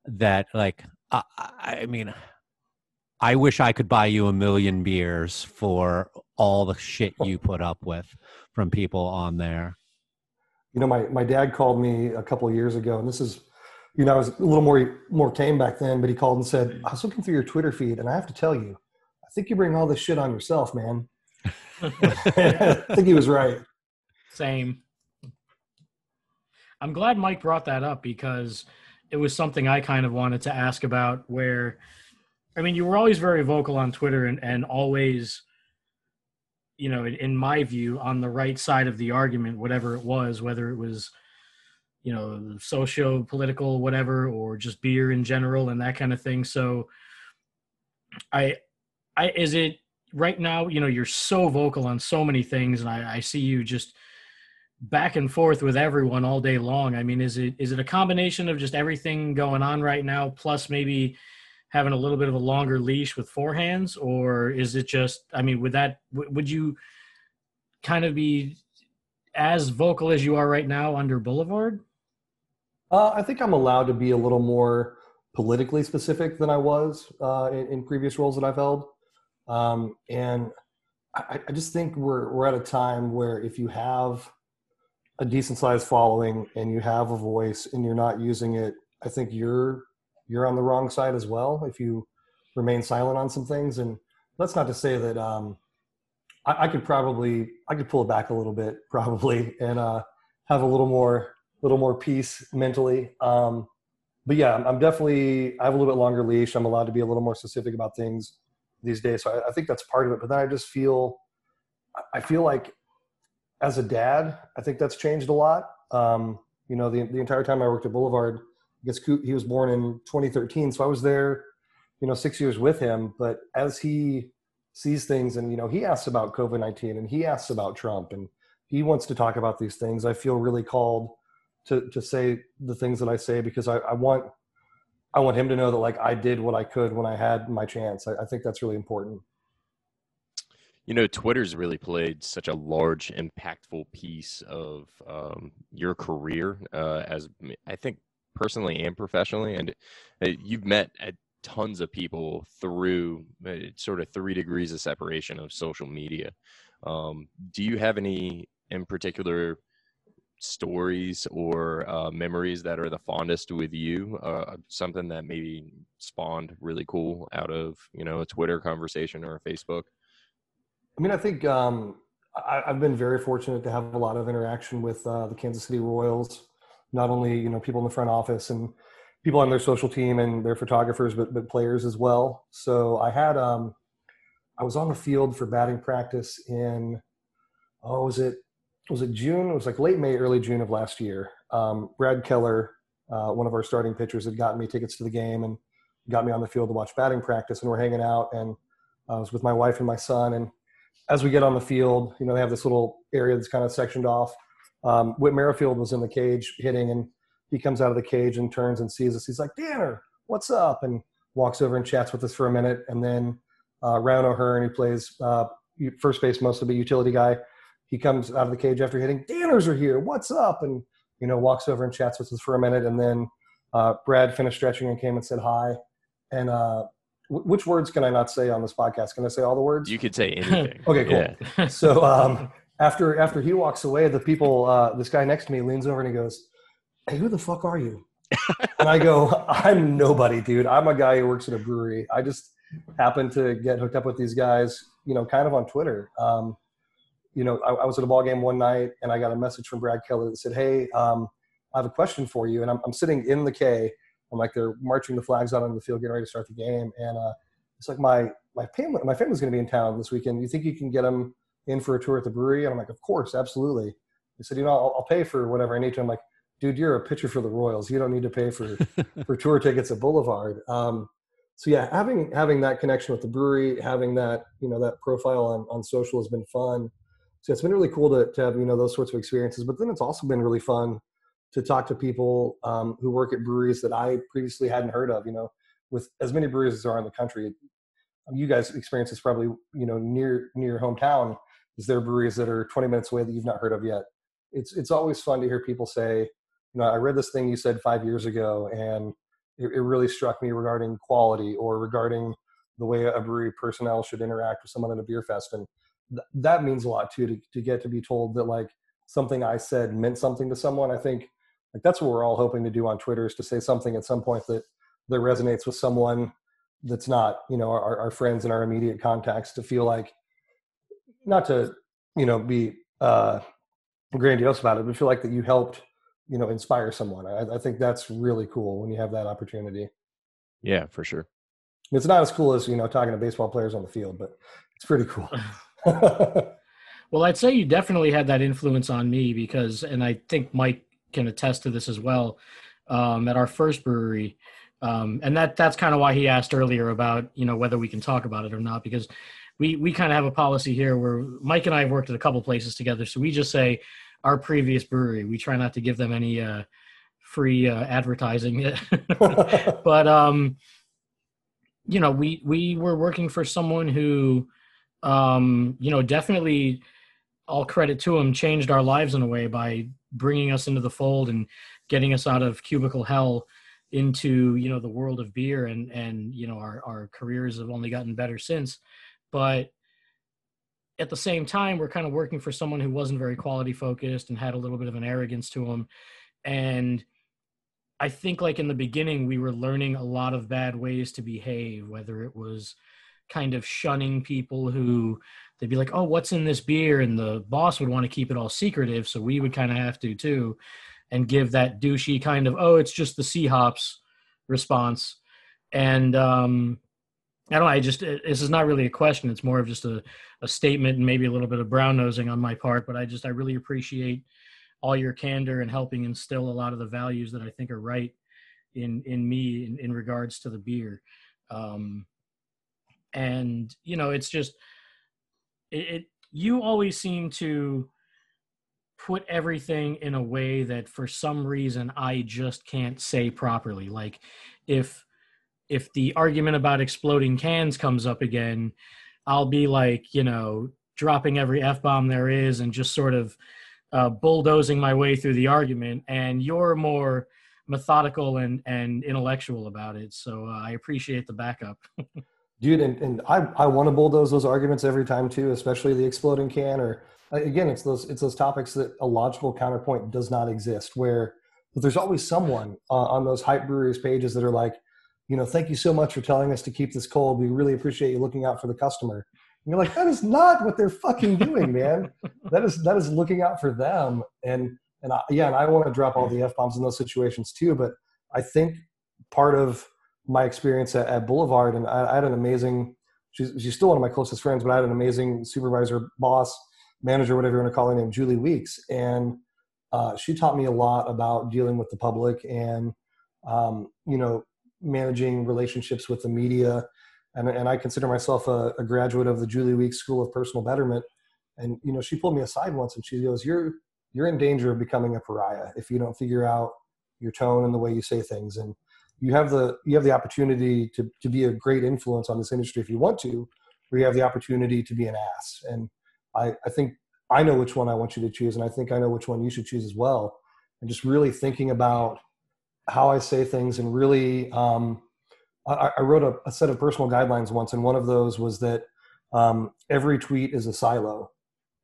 that like I, I mean I wish I could buy you a million beers for all the shit oh. you put up with from people on there. You know, my, my dad called me a couple of years ago, and this is, you know, I was a little more more tame back then, but he called and said, I was looking through your Twitter feed, and I have to tell you, I think you bring all this shit on yourself, man. I think he was right. Same. I'm glad Mike brought that up because it was something I kind of wanted to ask about. Where, I mean, you were always very vocal on Twitter and, and always, you know, in my view, on the right side of the argument, whatever it was, whether it was, you know, socio political, whatever, or just beer in general and that kind of thing. So, I, I, is it right now, you know, you're so vocal on so many things, and I, I see you just back and forth with everyone all day long. I mean, is it is it a combination of just everything going on right now, plus maybe having a little bit of a longer leash with Four Hands, or is it just? I mean, would that would you kind of be as vocal as you are right now under Boulevard? Uh, I think I'm allowed to be a little more politically specific than I was uh, in, in, previous roles that I've held, um, and I, I just think we're we're at a time where if you have a decent sized following and you have a voice and you're not using it, I think you're you're on the wrong side as well if you remain silent on some things. And that's not to say that um, I, I, could probably I could pull it back a little bit probably and uh, have a little more little more peace mentally. Um, but yeah, I'm definitely I have a little bit longer leash. I'm allowed to be a little more specific about things these days. So I, I think that's part of it. But then I just feel I feel like as a dad, I think that's changed a lot. Um, you know, the, the entire time I worked at Boulevard, guess he was born in 2013. So I was there, you know, six years with him. But as he sees things and, you know, he asks about COVID 19 and he asks about Trump and he wants to talk about these things, I feel really called to, to say the things that I say because I, I want, I want him to know that like I did what I could when I had my chance. I, I think that's really important. You know, Twitter's really played such a large, impactful piece of um, your career, uh, as I think personally and professionally. And uh, you've met tons of people through uh, sort of three degrees of separation of social media. Um, do you have any in particular stories or uh, memories that are the fondest with you? Uh, something that maybe spawned really cool out of you know a Twitter conversation or a Facebook? I mean, I think um, I, have been very fortunate to have a lot of interaction with uh, the Kansas City Royals. Not only you know people in the front office and people on their social team and their photographers, but but players as well. So I had um, I was on the field for batting practice in oh was it was it June? It was like late May, early June of last year. Um, Brad Keller, uh, one of our starting pitchers, had gotten me tickets to the game and got me on the field to watch batting practice, and we're hanging out. And I was with my wife and my son, and as we get on the field, you know, they have this little area that's kind of sectioned off. Um, Whit Merrifield was in the cage hitting, and he comes out of the cage and turns and sees us. He's like, Danner, what's up? And walks over and chats with us for a minute. And then uh, Ryan O'Hearn, who plays uh, first base, most of the utility guy, he comes out of the cage after hitting. Danners are here. What's up? And you know, walks over and chats with us for a minute. And then uh, Brad finished stretching and came and said hi. And uh, which words can I not say on this podcast? Can I say all the words? You could say anything. okay, cool. So um, after after he walks away, the people, uh, this guy next to me leans over and he goes, "Hey, who the fuck are you?" and I go, "I'm nobody, dude. I'm a guy who works at a brewery. I just happened to get hooked up with these guys, you know, kind of on Twitter. Um, you know, I, I, was at a ball game one night and I got a message from Brad Keller that said, "Hey, um, I have a question for you." And I'm, I'm sitting in the K. I'm like they're marching the flags out on the field, getting ready to start the game, and uh, it's like my my family my family's going to be in town this weekend. You think you can get them in for a tour at the brewery? And I'm like, of course, absolutely. He said, you know, I'll, I'll pay for whatever I need to. I'm like, dude, you're a pitcher for the Royals. You don't need to pay for for tour tickets at Boulevard. Um, so yeah, having having that connection with the brewery, having that you know that profile on on social has been fun. So it's been really cool to, to have you know those sorts of experiences. But then it's also been really fun to talk to people um, who work at breweries that I previously hadn't heard of. You know, with as many breweries as there are in the country, you guys experience this probably you know near near your hometown. Is there breweries that are 20 minutes away that you've not heard of yet? It's it's always fun to hear people say, you know, I read this thing you said five years ago, and it, it really struck me regarding quality or regarding the way a brewery personnel should interact with someone at a beer fest, and th- that means a lot too to to get to be told that like something I said meant something to someone. I think like that's what we're all hoping to do on Twitter is to say something at some point that that resonates with someone that's not you know our, our friends and our immediate contacts to feel like not to you know be uh grandiose about it but feel like that you helped you know inspire someone. I, I think that's really cool when you have that opportunity. Yeah for sure. It's not as cool as you know talking to baseball players on the field but it's pretty cool. Well i'd say you definitely had that influence on me because and i think mike can attest to this as well um, at our first brewery um, and that that's kind of why he asked earlier about you know whether we can talk about it or not because we we kind of have a policy here where Mike and I have worked at a couple places together, so we just say our previous brewery. We try not to give them any uh, free uh, advertising, but um, you know we we were working for someone who um, you know definitely all credit to him changed our lives in a way by bringing us into the fold and getting us out of cubicle hell into you know the world of beer and and you know our our careers have only gotten better since but at the same time we're kind of working for someone who wasn't very quality focused and had a little bit of an arrogance to him and i think like in the beginning we were learning a lot of bad ways to behave whether it was kind of shunning people who they'd be like oh what's in this beer? And the boss would want to keep it all secretive so we would kind of have to too and give that douchey kind of oh it's just the C hops response. And um I don't know. I just this is not really a question. It's more of just a, a statement and maybe a little bit of brown nosing on my part. But I just I really appreciate all your candor and helping instill a lot of the values that I think are right in in me in, in regards to the beer. Um, and you know, it's just it, it you always seem to put everything in a way that for some reason I just can't say properly. Like if if the argument about exploding cans comes up again, I'll be like, you know, dropping every f bomb there is and just sort of uh, bulldozing my way through the argument. And you're more methodical and and intellectual about it. So uh, I appreciate the backup. Dude, and, and I, I want to bulldoze those arguments every time too, especially the exploding can or again it's those it's those topics that a logical counterpoint does not exist where but there's always someone uh, on those hype breweries pages that are like you know thank you so much for telling us to keep this cold. We really appreciate you looking out for the customer. And you're like that is not what they're fucking doing man. That is that is looking out for them. And and I, yeah and i want to drop all the f-bombs in those situations too but i think part of my experience at, at boulevard and I, I had an amazing she's, she's still one of my closest friends but i had an amazing supervisor boss manager, whatever you want to call her, named Julie Weeks, and uh, she taught me a lot about dealing with the public and um, you know managing relationships with the media. And, and I consider myself a, a, graduate of the Julie Weeks School of Personal Betterment. And you know, she pulled me aside once and she goes, "You're you're in danger of becoming a pariah if you don't figure out your tone and the way you say things. And you have the you have the opportunity to to be a great influence on this industry if you want to, or you have the opportunity to be an ass. And I, I think I know which one I want you to choose, and I think I know which one you should choose as well. And just really thinking about how I say things, and really, um, I, I, wrote a, a, set of personal guidelines once, and one of those was that um, every tweet is a silo,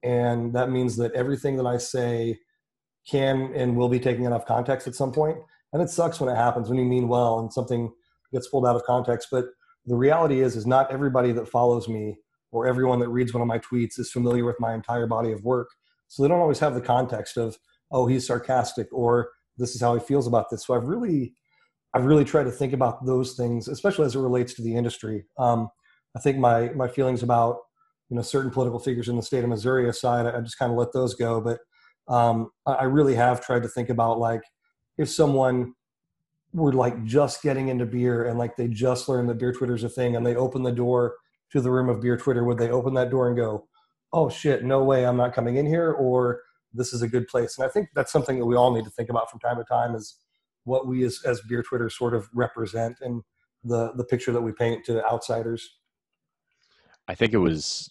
and that means that everything that I say can and will be taken out of context at some point. And it sucks when it happens when you mean well and something gets pulled out of context. But the reality is is not everybody that follows me or everyone that reads one of my tweets is familiar with my entire body of work so they don't always have the context of oh he's sarcastic or this is how he feels about this. So i've really i've really tried to think about those things especially as it relates to the industry. Um, i think my my feelings about you know certain political figures in the state of missouri aside i, I just kind of let those go. But um, I, I really have tried to think about like if someone were like just getting into beer and like they just learned that beer twitter's a thing and they open the door to the room of beer twitter would they open that door and go oh shit no way i'm not coming in here or this is a good place and i think that's something that we all need to think about from time to time is what we as, as beer twitter sort of represent and the the picture that we paint to outsiders I think it was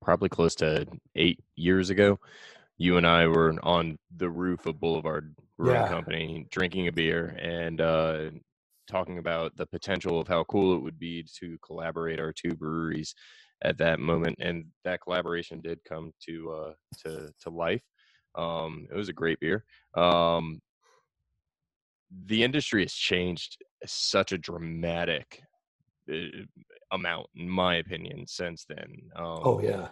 probably close to eight years ago. You and I were on the roof of Boulevard Brewing Yeah. Company drinking a beer and uh, talking about the potential of how cool it would be to collaborate our two breweries at that moment. And that collaboration did come to uh, to to life. Um, it was a great beer. Um, the industry has changed such a dramatic uh, amount, in my opinion, since then. Um, oh yeah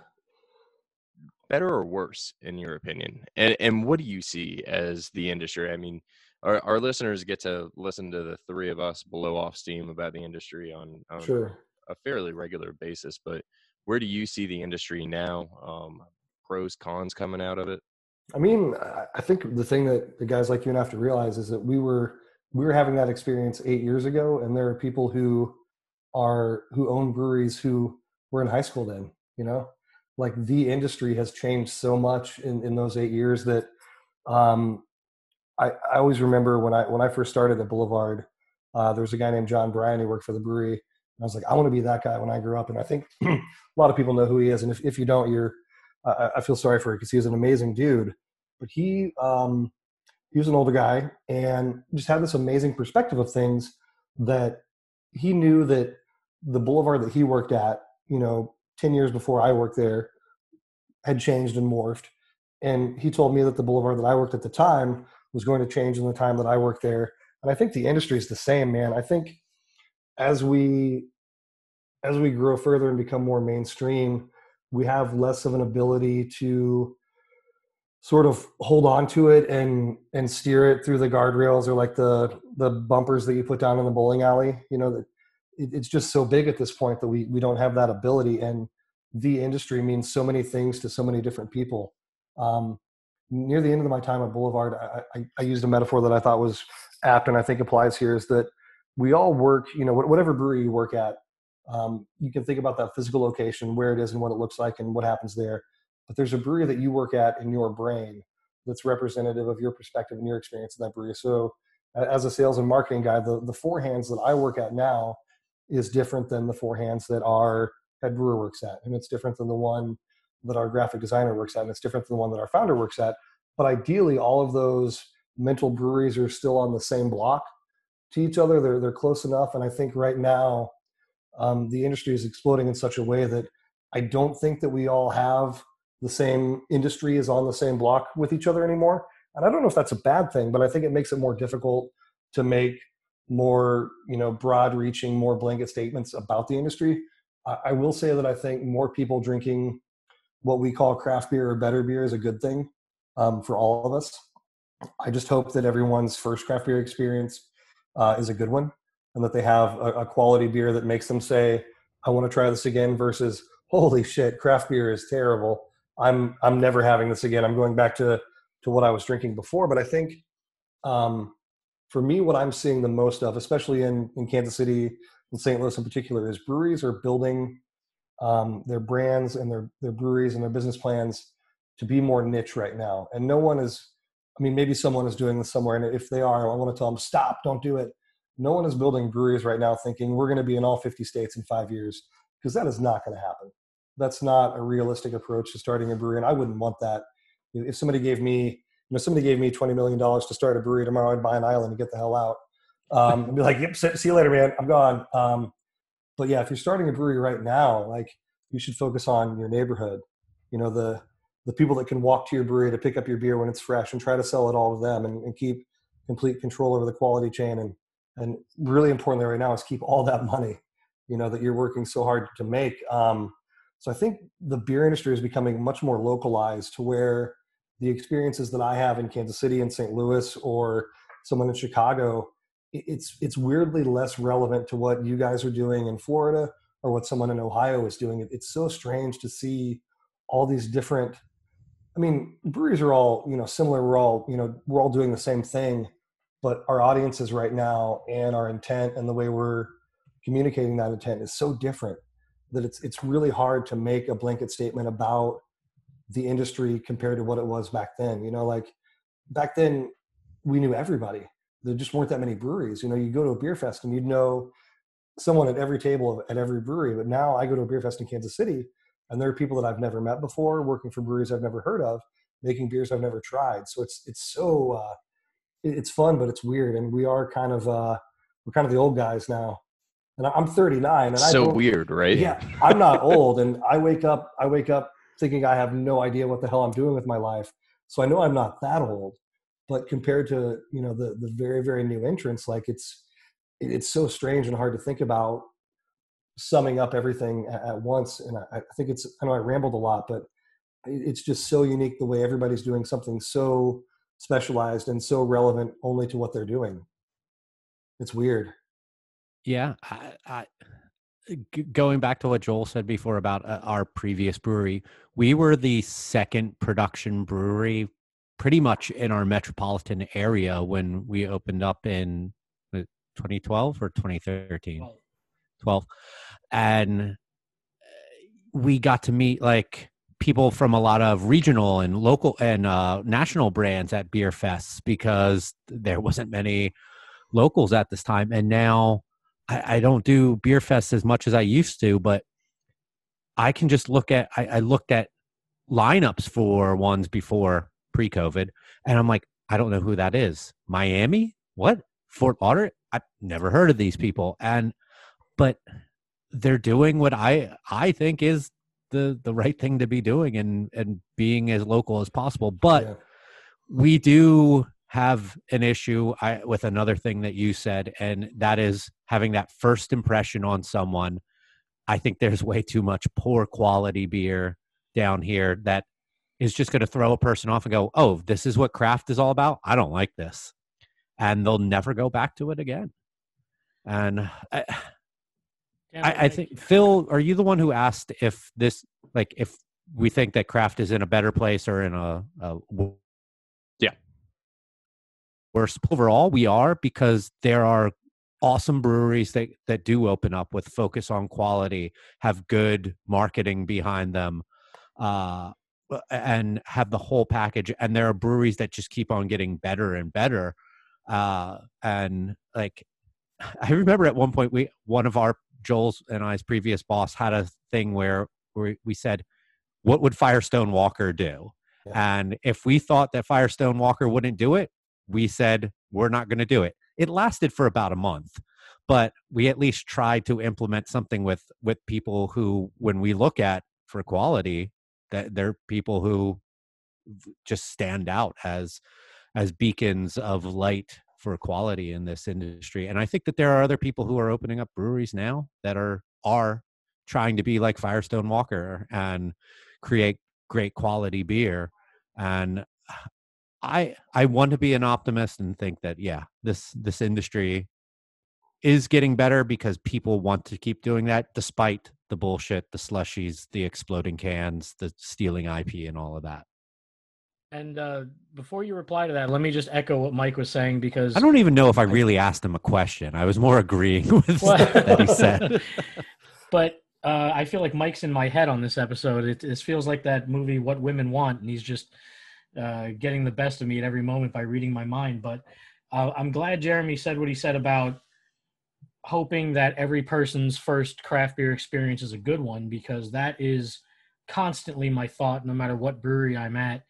better or worse in your opinion and and what do you see as the industry i mean our, our listeners get to listen to the three of us below off steam about the industry on, on sure a fairly regular basis but where do you see the industry now um, pros cons coming out of it I mean, I- think the thing that the guys like you and I have to realize is that we were we were having that experience eight years ago, and there are people who are who own breweries who were in high school then. You know, like the industry has changed so much in in those eight years that um, I I always remember when I when I first started at Boulevard, uh, there was a guy named John Bryan who worked for the brewery. I was like, I want to be that guy when I grew up, and I think a lot of people know who he is. And if if you don't, you're I, I feel sorry for you because he was an amazing dude. But he um, he was an older guy and just had this amazing perspective of things that he knew that the boulevard that he worked at, you know, ten years before I worked there, had changed and morphed. And he told me that the boulevard that I worked at the time was going to change in the time that I worked there. And I think the industry is the same, man. I think as we as we grow further and become more mainstream, we have less of an ability to sort of hold on to it and and steer it through the guardrails or like the the bumpers that you put down in the bowling alley you know that it, it's just so big at this point that we we don't have that ability and the industry means so many things to so many different people. Um, near the end of my time at boulevard I, I, I used a metaphor that i thought was apt and i think applies here is that we all work you know whatever brewery you work at um, you can think about that physical location where it is and what it looks like and what happens there but there's a brewery that you work at in your brain that's representative of your perspective and your experience in that brewery. So, as a sales and marketing guy, the, the four hands that I work at now is different than the four hands that our head brewer works at. And it's different than the one that our graphic designer works at. And it's different than the one that our founder works at. But ideally, all of those mental breweries are still on the same block to each other. They're, they're close enough. And I think right now, um, the industry is exploding in such a way that I don't think that we all have the same industry is on the same block with each other anymore. And I don't know if that's a bad thing, but I think it makes it more difficult to make more, you know, broad reaching, more blanket statements about the industry. I, I will say that I think more people drinking what we call craft beer or better beer is a good thing um, for all of us. I just hope that everyone's first craft beer experience uh, is a good one and that they have a, a quality beer that makes them say, I want to try this again versus, holy shit, craft beer is terrible. I'm I'm never having this again. I'm going back to to what I was drinking before. But I think um, for me, what I'm seeing the most of, especially in in Kansas City and St. Louis in particular, is breweries are building um, their brands and their their breweries and their business plans to be more niche right now. And no one is. I mean, maybe someone is doing this somewhere, and if they are, I want to tell them stop, don't do it. No one is building breweries right now thinking we're going to be in all 50 states in five years because that is not going to happen. That's not a realistic approach to starting a brewery and i wouldn't want that. If somebody gave me you know somebody gave me 20 million dollars to start a brewery tomorrow i'd buy an island and get the hell out. Um, and be like yep see you later man i'm gone. Um, but yeah if you're starting a brewery right now like you should focus on your neighborhood. You know the the people that can walk to your brewery to pick up your beer when it's fresh and try to sell it all to them and, and keep complete control over the quality chain. And and really importantly right now is keep all that money you know that you're working so hard to make. Um, so i think the beer industry is becoming much more localized to where the experiences that i have in kansas city and st louis or someone in chicago it's it's weirdly less relevant to what you guys are doing in florida or what someone in ohio is doing. It's so strange to see all these different i mean breweries are all you know similar. We're all you know we're all doing the same thing but our audiences right now and our intent and the way we're communicating that intent is so different that it's it's really hard to make a blanket statement about the industry compared to what it was back then. You know like back then we knew everybody. There just weren't that many breweries. You know you go to a beer fest and you'd know someone at every table at every brewery but now i go to a beer fest in kansas city and there are people that i've never met before working for breweries i've never heard of making beers i've never tried so it's it's so uh, it's fun, but it's weird. And we are kind of uh, we're kind of the old guys now. And I'm 39, and so weird, right? Yeah, I'm not old, and I wake up I wake up thinking I have no idea what the hell I'm doing with my life. So I know I'm not that old, but compared to you know the the very very new entrants, like it's it's so strange and hard to think about summing up everything at, once. And I, I think it's I know I rambled a lot, but it's just so unique the way everybody's doing something so specialized and so relevant only to what they're doing. It's weird. Yeah, I, I, going back to what Joel said before about uh, our previous brewery, we were the second production brewery pretty much in our metropolitan area when we opened up in 2012 or 2013 12 and uh, we got to meet like people from a lot of regional and local and uh, national brands at beer fests because there wasn't many locals at this time and now I, I, don't do beer fests as much as i used to but i can just look at I, I looked at lineups for ones before pre-covid and i'm like i don't know who that is. Miami? What? Fort lauderdale? I've never heard of these people and but they're doing what i i think is the the right thing to be doing and and being as local as possible. But yeah. we do have an issue I, with another thing that you said and that is having that first impression on someone. I think there's way too much poor quality beer down here that is just going to throw a person off and go oh this is what craft is all about? I don't like this. And they'll never go back to it again. And I, I, I think Phil, are you the one who asked if this, like, if we think that craft is in a better place or in a, a yeah worse overall? We are because there are awesome breweries that that do open up with focus on quality, have good marketing behind them, uh, and have the whole package. And there are breweries that just keep on getting better and better. Uh, and like I remember at one point we one of our Joel's and I's previous boss had a thing where, we said, "What would Firestone Walker do?" Yeah. And if we thought that Firestone Walker wouldn't do it, we said we're not going to do it. It lasted for about a month, but we at least tried to implement something with with people who, when we look at for quality, that they're people who just stand out as as beacons of light for quality in this industry. And I think that there are other people who are opening up breweries now that are are trying to be like Firestone Walker and create great quality beer. And I I want to be an optimist and think that yeah, this this industry is getting better because people want to keep doing that despite the bullshit, the slushies, the exploding cans, the stealing IP and all of that. And uh, before you reply to that, let me just echo what Mike was saying because I don't even know if I really asked him a question. I was more agreeing with well, that he said. but uh, I feel like Mike's in my head on this episode. It, it feels like that movie "What Women Want," and he's just uh, getting the best of me at every moment by reading my mind. But uh, I'm glad Jeremy said what he said about hoping that every person's first craft beer experience is a good one because that is constantly my thought, no matter what brewery I'm at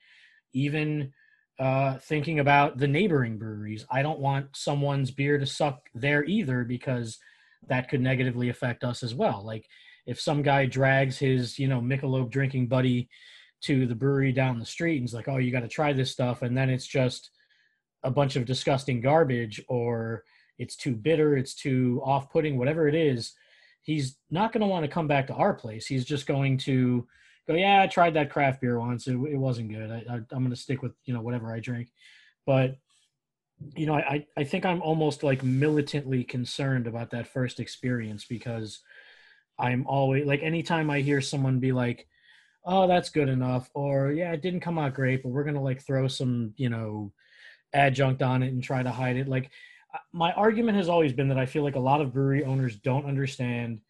even uh, thinking about the neighboring breweries. I don't want someone's beer to suck there either because that could negatively affect us as well. Like if some guy drags his, you know, Michelob drinking buddy to the brewery down the street and he's like, "Oh, you got to try this stuff," and then it's just a bunch of disgusting garbage, or it's too bitter, it's too off-putting, whatever it is, he's not going to want to come back to our place. He's just going to go, yeah, I tried that craft beer once. It, it wasn't good. I, I'm going to stick with, you know, whatever I drink. But, you know, I, I think I'm almost like militantly concerned about that first experience because I'm always like, anytime I hear someone be like, oh, that's good enough, or yeah, it didn't come out great, but we're going to like throw some, you know, adjunct on it and try to hide it. Like, my argument has always been that I feel like a lot of brewery owners don't understand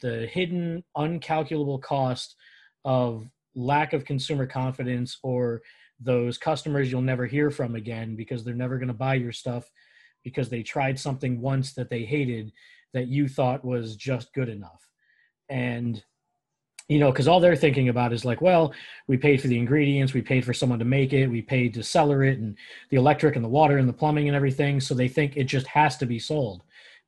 the hidden, uncalculable cost of lack of consumer confidence or those customers you'll never hear from again because they're never going to buy your stuff because they tried something once that they hated that you thought was just good enough. And you know, because all they're thinking about is like, well, we paid for the ingredients, we paid for someone to make it, we paid to cellar it, and the electric and the water and the plumbing and everything. So they think it just has to be sold.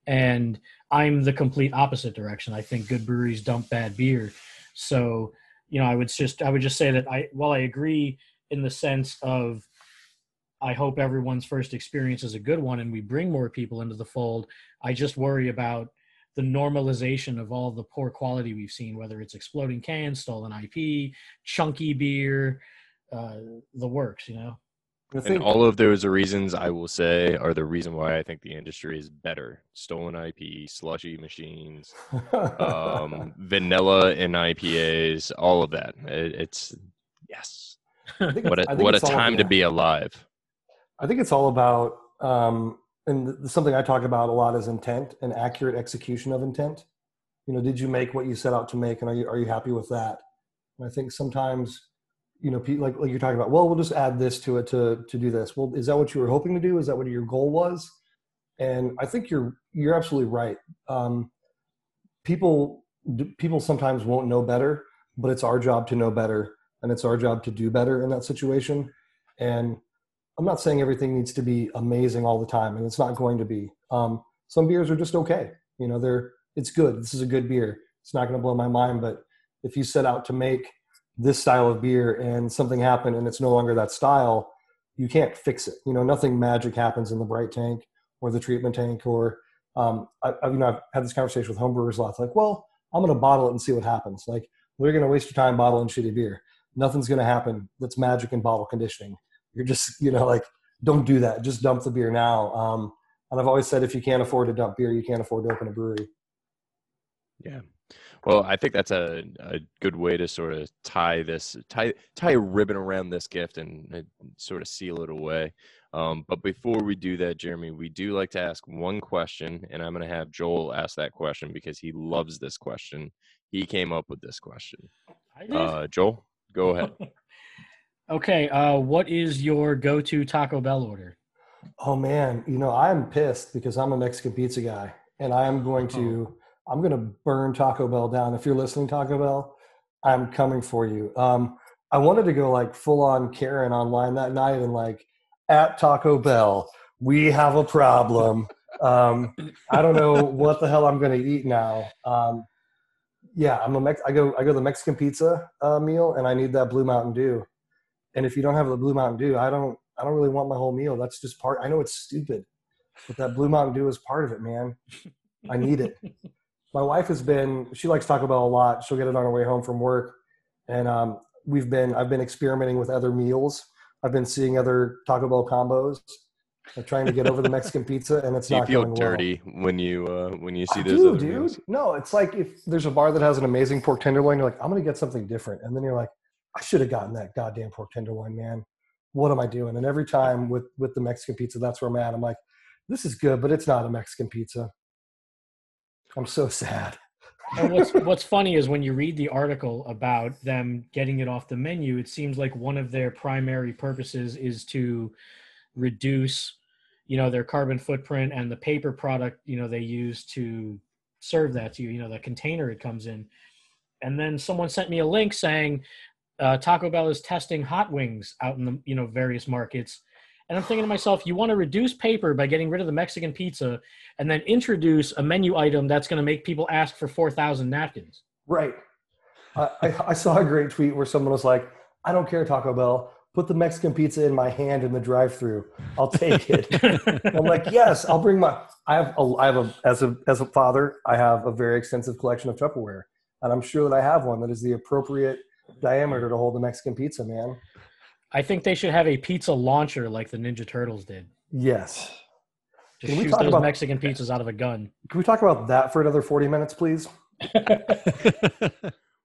And I'm the complete opposite direction. I think good breweries dump bad beer. So, you know, I would just I would just say that I while I agree in the sense of I hope everyone's first experience is a good one and we bring more people into the fold. I just worry about the normalization of all the poor quality we've seen, whether it's exploding cans, stolen IP, chunky beer, uh, the works, you know. And all of those reasons I will say are the reason why I think the industry is better. Stolen IP, slushy machines, um, vanilla in IPAs, all of that. It, it's yes. What a, what a time to be alive. I think it's all about um, and something I talk about a lot is intent and accurate execution of intent. You know, did you make what you set out to make, and are you are you happy with that? And I think sometimes, you know, like like you're talking about, well, we'll just add this to it to to do this. Well, is that what you were hoping to do? Is that what your goal was? And I think you're you're absolutely right. Um, people people sometimes won't know better, but it's our job to know better, and it's our job to do better in that situation. And I'm not saying everything needs to be amazing all the time, and it's not going to be. Um, some beers are just okay. You know, they're it's good. This is a good beer. It's not going to blow my mind, but if you set out to make this style of beer and something happened and it's no longer that style, you can't fix it. You know, nothing magic happens in the bright tank or the treatment tank. Or um, I, I, you know, I've had this conversation with homebrewers a lot. It's like, well, I'm going to bottle it and see what happens. Like, we're going to waste your time bottling shitty beer. Nothing's going to happen that's magic in bottle conditioning you're just you know like don't do that just dump the beer now um, and i've always said if you can't afford to dump beer you can't afford to open a brewery yeah well i think that's a, a good way to sort of tie this tie tie a ribbon around this gift and sort of seal it away. Um, but before we do that jeremy we do like to ask one question and i'm going to have joel ask that question because he loves this question. He came up with this question. Uh, joel go ahead. Okay, uh, what is your go-to Taco Bell order? Oh man, you know I'm pissed because I'm a Mexican pizza guy, and I am going to oh. I'm going to burn Taco Bell down. If you're listening, Taco Bell, I'm coming for you. Um, I wanted to go like full on Karen online that night and like at Taco Bell, we have a problem. Um, I don't know what the hell I'm going to eat now. Um, yeah, I'm a Mex- I go I go the Mexican pizza uh, meal, and I need that Blue Mountain Dew. And if you don't have the Blue Mountain Dew, I don't I don't really want my whole meal. That's just part. I know it's stupid, but that Blue Mountain Dew is part of it, man. I need it. my wife has been. She likes Taco Bell a lot. She'll get it on her way home from work, and um, we've been. I've been experimenting with other meals. I've been seeing other Taco Bell combos. I'm trying to get over the Mexican pizza, and it's do not you feel going dirty well. when you uh, when you see I those do, dude. meals? No, it's like if there's a bar that has an amazing pork tenderloin, you're like, I'm gonna get something different, and then you're like, I should have gotten that goddamn pork tenderloin, man. What am I doing? And every time with with the Mexican pizza, that's where I'm at. I'm like, this is good, but it's not a Mexican pizza. I'm so sad. and what's what's funny is when you read the article about them getting it off the menu, it seems like one of their primary purposes is to reduce, you know, their carbon footprint and the paper product, you know, they use to serve that to you, you know, the container it comes in. And then someone sent me a link saying uh, Taco Bell is testing hot wings out in the you know various markets, and I'm thinking to myself, you want to reduce paper by getting rid of the Mexican pizza, and then introduce a menu item that's going to make people ask for four thousand napkins. Right. I, I, saw a great tweet where someone was like, "I don't care Taco Bell, put the Mexican pizza in my hand in the drive-through. I'll take it. I'm like, yes, I'll bring my. I have a, I have a as a as a father, I have a very extensive collection of Tupperware, and I'm sure that I have one that is the appropriate diameter to hold the Mexican pizza, man. I think they should have a pizza launcher like the Ninja Turtles did. Yes. Just Can we shoot talk those about- Mexican pizzas out of a gun. Can we talk about that for another 40 minutes, please?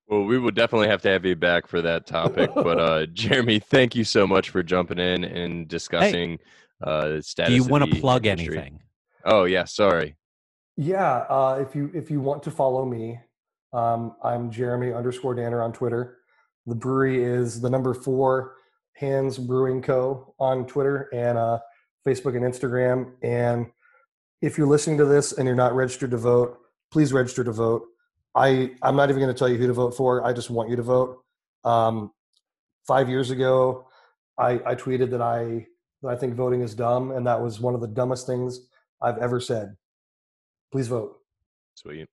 Well, we will definitely have to have you back for that topic. but uh, Jeremy, thank you so much for jumping in and discussing uh, status. Do you want to plug industry. anything? Oh yeah, sorry. Yeah, uh, if you if you want to follow me, um, I'm Jeremy underscore Danner on Twitter. The brewery is the number four Hands Brewing Co. on Twitter and uh, Facebook and Instagram. And if you're listening to this and you're not registered to vote, please register to vote. I I'm not even going to tell you who to vote for. I just want you to vote. Um, five years ago, I, I tweeted that I that I think voting is dumb, and that was one of the dumbest things I've ever said. Please vote. Sweet.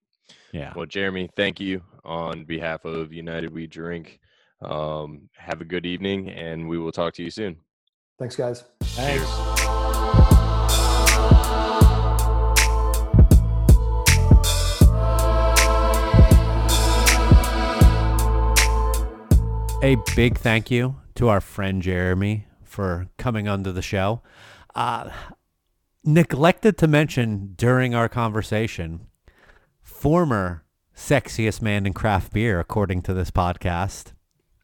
Yeah. Well, Jeremy, thank you on behalf of United We Drink. Um, have a good evening, and we will talk to you soon. Thanks, guys. Thanks. A big thank you to our friend Jeremy for coming onto the show. Uh, neglected to mention during our conversation, former sexiest man in craft beer, according to this podcast.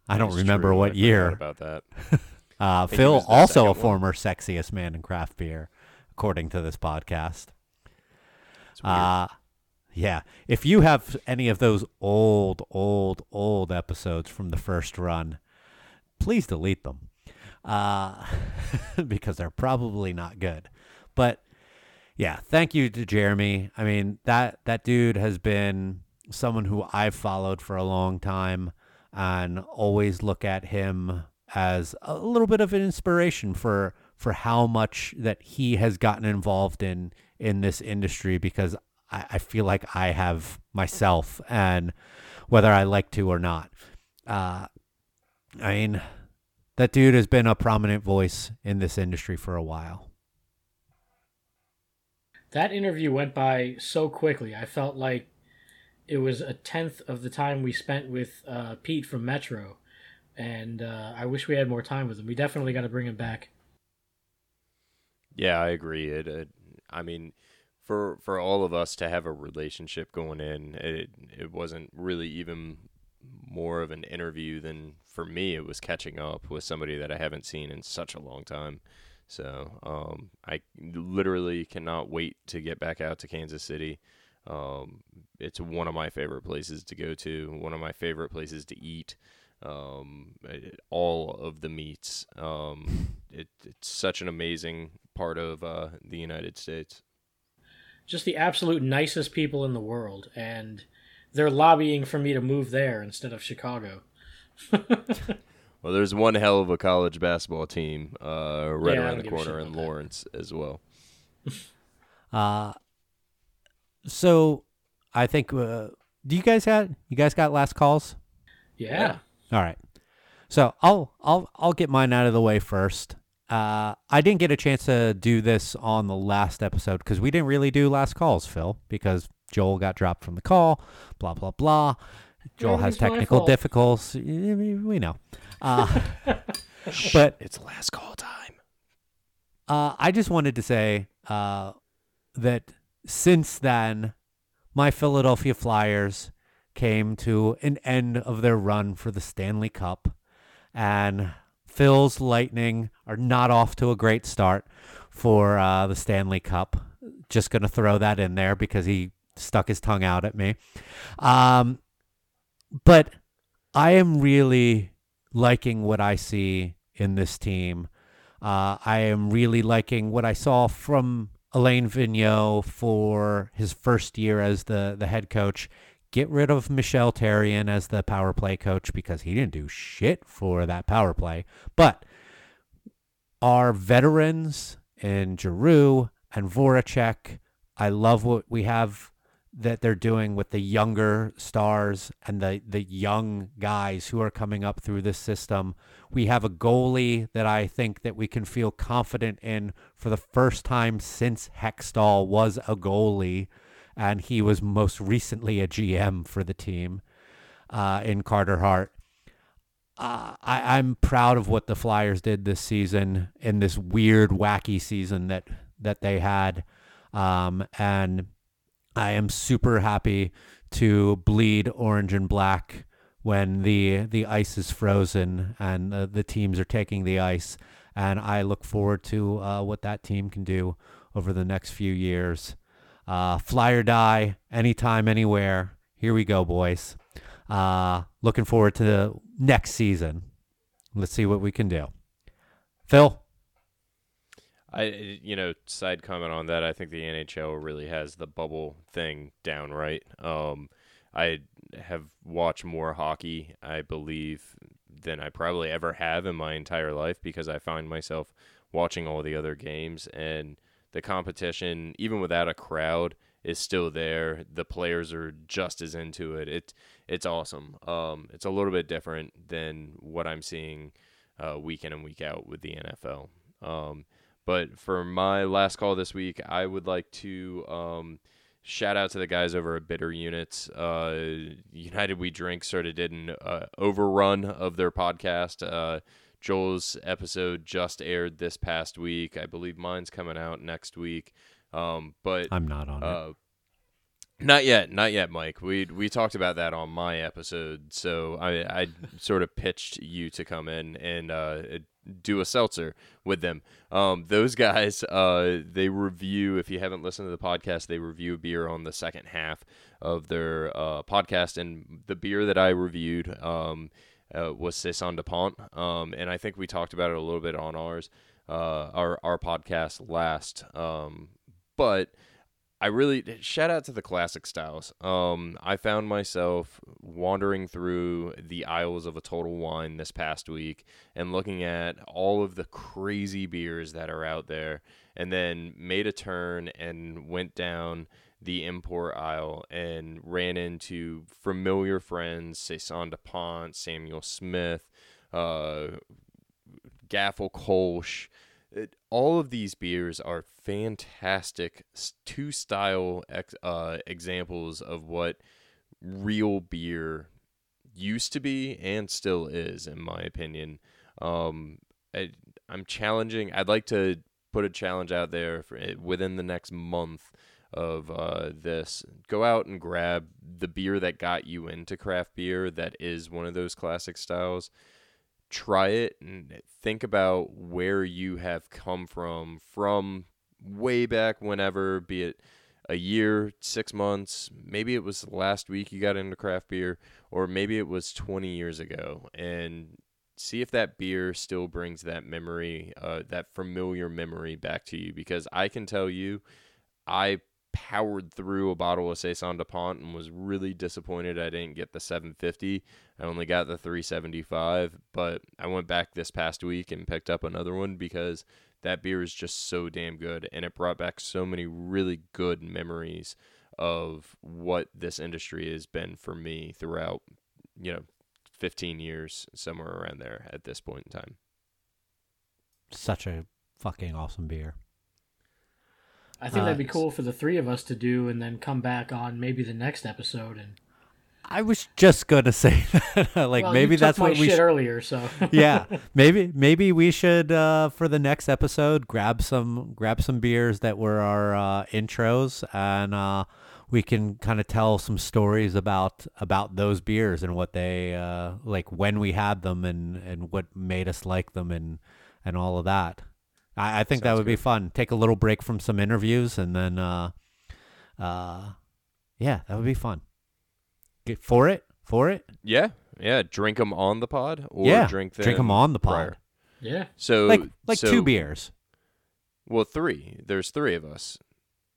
I don't remember true, what year. about that. Uh, Phil, also a second one. former sexiest man in craft beer, according to this podcast. Uh, yeah. If you have any of those old, old, old episodes from the first run, please delete them uh, because they're probably not good. But yeah, thank you to Jeremy. I mean that that dude has been someone who I've followed for a long time and always look at him as a little bit of an inspiration for for how much that he has gotten involved in in this industry because I, I feel like I have myself and whether I like to or not. Uh, I mean, that dude has been a prominent voice in this industry for a while. That interview went by so quickly. I felt like it was a tenth of the time we spent with uh, Pete from Metro, and uh, I wish we had more time with him. We definitely got to bring him back. Yeah, I agree. It, it, I mean, for for all of us to have a relationship going in, it it wasn't really even more of an interview than for me. It was catching up with somebody that I haven't seen in such a long time. So um, I literally cannot wait to get back out to Kansas City. Um, it's one of my favorite places to go to. One of my favorite places to eat. Um, it- all of the meats. Um, it, it's such an amazing part of uh, the United States. Just the absolute nicest people in the world, and they're lobbying for me to move there instead of Chicago. Well, there's one hell of a college basketball team uh, right Yeah, around the give a shit corner in about that. Lawrence as well. Uh, so I think, uh, do you guys had you guys got last calls? yeah. All right. So I'll I'll I'll get mine out of the way first. Uh, I didn't get a chance to do this on the last episode because we didn't really do last calls, Phil, because Joel got dropped from the call. Blah blah blah. Joel has technical difficulties. We know. Uh, but It's last call time. uh, I just wanted to say uh, that since then, my Philadelphia Flyers came to an end of their run for the Stanley Cup, and Phil's Lightning are not off to a great start for uh, the Stanley Cup. Just going to throw that in there because he stuck his tongue out at me. Um, but I am really liking what I see in this team. Uh, I am really liking what I saw from Alain Vigneault for his first year as the, the head coach. Get rid of Michel Therrien as the power play coach because he didn't do shit for that power play. But our veterans in Giroux and Voracek, I love what we have that they're doing with the younger stars and the the young guys who are coming up through this system. We have a goalie that I think that we can feel confident in for the first time since Hextall was a goalie, and he was most recently a GM for the team uh, in Carter Hart. Uh, I, I'm proud of what the Flyers did this season in this weird, wacky season that that they had, um, and I am super happy to bleed orange and black when the the ice is frozen and uh, the teams are taking the ice, and I look forward to uh, what that team can do over the next few years. Uh, fly or die, anytime, anywhere. Here we go, boys. Uh, looking forward to the next season. Let's see what we can do. Phil, I you know side comment on that. I think the NHL really has the bubble thing down right. Um, I have watched more hockey, I believe, than I probably ever have in my entire life because I find myself watching all the other games and the competition, even without a crowd, is still there. The players are just as into it. It it's awesome. Um, it's a little bit different than what I'm seeing uh, week in and week out with the NFL. Um, but for my last call this week, I would like to um, shout out to the guys over at Bitter Units. Uh, United We Drink sort of did an uh, overrun of their podcast. Uh, Joel's episode just aired this past week. I believe mine's coming out next week. Um, but I'm not on it. uh, not yet, not yet, Mike. We we talked about that on my episode, so I I sort of pitched you to come in and uh, do a seltzer with them. Um, those guys, uh, they review. If you haven't listened to the podcast, they review beer on the second half of their uh, podcast, and the beer that I reviewed um, uh, was Saison Dupont, um, and I think we talked about it a little bit on ours, uh, our our podcast last, um, but. I really shout out to the classic styles. Um, I found myself wandering through the aisles of a Total Wine this past week and looking at all of the crazy beers that are out there, and then made a turn and went down the import aisle and ran into familiar friends, Saison Dupont, Samuel Smith, uh, Gaffel Kolsch all of these beers are fantastic two style ex, uh, examples of what real beer used to be and still is, in my opinion. Um, I, I'm challenging. I'd like to put a challenge out there for it within the next month of uh, this. Go out and grab the beer that got you into craft beer. That is one of those classic styles try it and think about where you have come from from way back whenever be it a year six months maybe it was last week you got into craft beer or maybe it was 20 years ago and see if that beer still brings that memory uh, that familiar memory back to you because i can tell you i powered through a bottle of Saison Dupont and was really disappointed I didn't get the 750. I only got the 375, but I went back this past week and picked up another one because that beer is just so damn good and it brought back so many really good memories of what this industry has been for me throughout, you know, 15 years somewhere around there at this point in time. Such a fucking awesome beer. I think Uh, that'd be cool for the three of us to do, and then come back on maybe the next episode. And I was just gonna say that. like Well, maybe that's what we shit should. earlier. So yeah, maybe maybe we should uh, for the next episode grab some grab some beers that were our uh, intros, and uh, we can kind of tell some stories about about those beers and what they uh, like when we had them and and what made us like them and and all of that. I, I think that Sounds would be fun. Take a little break from some interviews and then, uh, uh, yeah, that would be fun. Get for it, for it. Yeah, yeah. Drink them on the pod or yeah, drink them drink them on the pod. prior. yeah, So like like so- two beers. Well, three. There's three of us,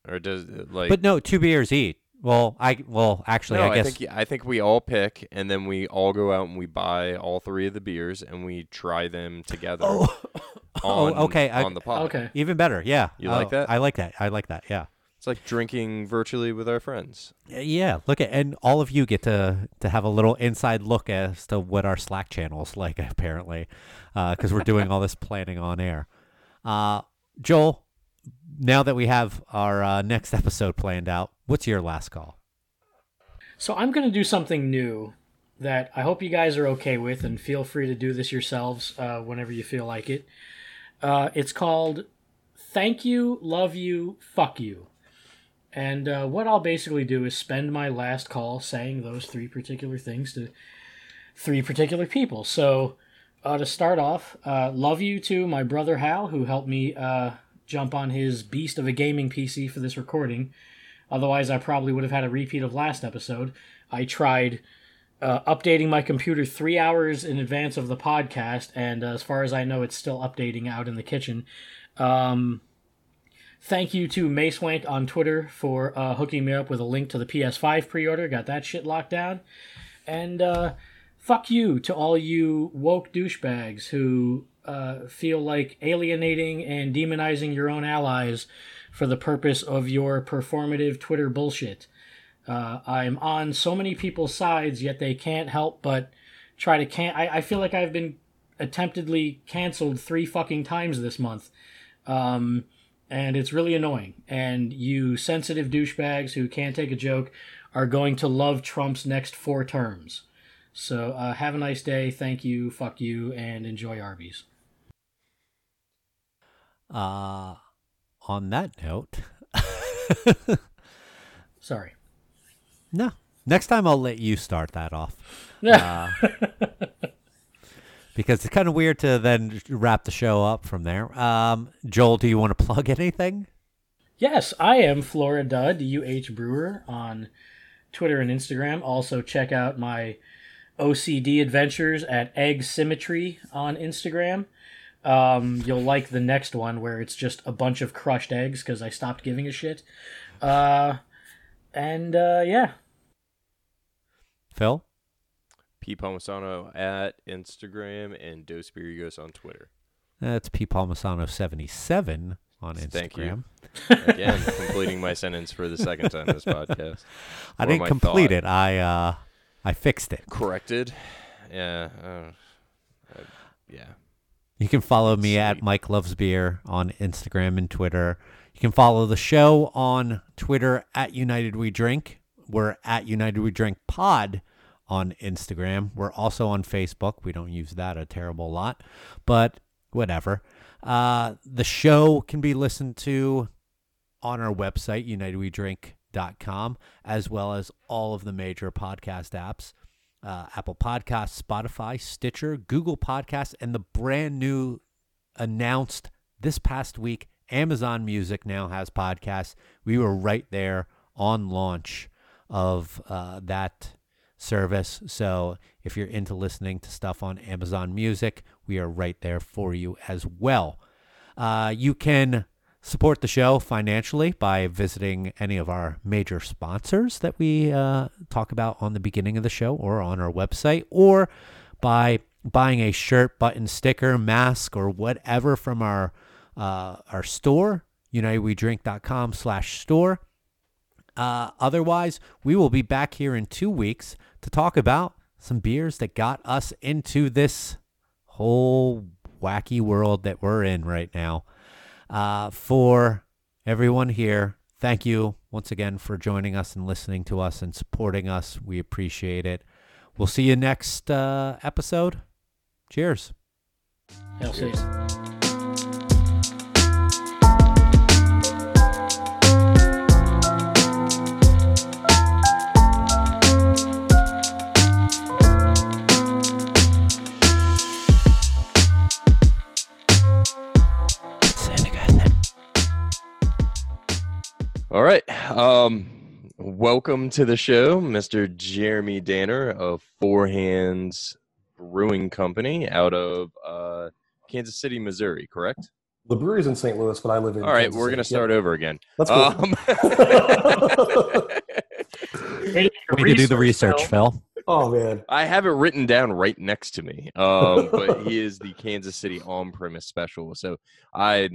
or does like? But no, two beers each. Well, I well actually no, I guess think I think we all pick, and then we all go out and we buy all three of the beers, and we try them together. Oh, on, oh, okay. I- on the pod. okay. even better. Yeah, You like Oh, that? I like that. I like that. Yeah. It's like drinking virtually with our friends. Uh, Yeah, look at and all of you get to to have a little inside look as to what our Slack channel's like apparently, because we're doing all this planning on air. Uh, Joel, now that we have our uh, next episode planned out, what's your last call? So I'm going to do something new that I hope you guys are okay with, and feel free to do this yourselves uh, whenever you feel like it. Uh, it's called "Thank You, Love You, Fuck You," and uh, what I'll basically do is spend my last call saying those three particular things to three particular people. So uh, to start off, uh, love you to my brother Hal, who helped me jump on his beast of a gaming PC for this recording. Otherwise, I probably would have had a repeat of last episode. I tried uh, updating my computer three hours in advance of the podcast, and uh, as far as I know, it's still updating out in the kitchen. Um, thank you to Macewank on Twitter for uh, hooking me up with a link to the PS5 pre order. Got that shit locked down. And uh, fuck you to all you woke douchebags who uh, feel like alienating and demonizing your own allies for the purpose of your performative Twitter bullshit. Uh, I'm on so many people's sides, yet they can't help but try to can. I, I feel like I've been attemptedly canceled three fucking times this month. Um, and it's really annoying. And you sensitive douchebags who can't take a joke are going to love Trump's next four terms. So uh, have a nice day. Thank you. Fuck you. And enjoy Arby's. Uh, on that note, Sorry. no. Next time I'll let you start that off. Yeah. Uh, because it's kind of weird to then wrap the show up from there. Um, Joel, do you want to plug anything? Yes, I am Florida D-U-H Brewer on Twitter and Instagram. Also, check out my OCD adventures at Egg Symmetry on Instagram. Um, you'll like the next one where it's just a bunch of crushed eggs because I stopped giving a shit. Uh, and uh, yeah, Phil? P Palmisano at Instagram and Dos Spirigos on Twitter. That's P. Palmisano 77 on Instagram. Thank you. Again, completing my sentence for the second time this podcast. I Or didn't complete thought. it. I uh, I fixed it. Corrected. Yeah. Uh, uh, yeah. You can follow me at Mike Loves Beer on Instagram and Twitter. You can follow the show on Twitter at United We Drink. We're at United We Drink Pod on Instagram. We're also on Facebook. We don't use that a terrible lot, but whatever. Uh, the show can be listened to on our website, unitedwedrink.com, as well as all of the major podcast apps uh, Apple Podcasts, Spotify, Stitcher, Google Podcasts, and the brand new announced this past week Amazon Music now has podcasts. We were right there on launch of uh, that service. So if you're into listening to stuff on Amazon Music, we are right there for you as well. Uh, you can support the show financially by visiting any of our major sponsors that we uh, talk about on the beginning of the show or on our website, or by buying a shirt, button, sticker, mask, or whatever from our uh, our store, unitedwedrink.com slash store. Uh, otherwise, we will be back here in two weeks to talk about some beers that got us into this whole wacky world that we're in right now. Uh, for everyone here, thank you once again for joining us and listening to us and supporting us. We appreciate it. We'll see you next uh, episode. Cheers. Cheers. All right. Um, welcome to the show, Mr. Jeremy Danner of Four Hands Brewing Company out of uh, Kansas City, Missouri, correct? The brewery's in St. Louis, but I live in. All right, Kansas we're going to start Yep. over again. That's cool. Um, Way to do your We need to do the research, Phil. Phil. Oh man. I have it written down right next to me. Um, but he is the Kansas City on-premise special. So I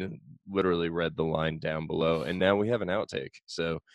literally read the line down below, and now we have an outtake. So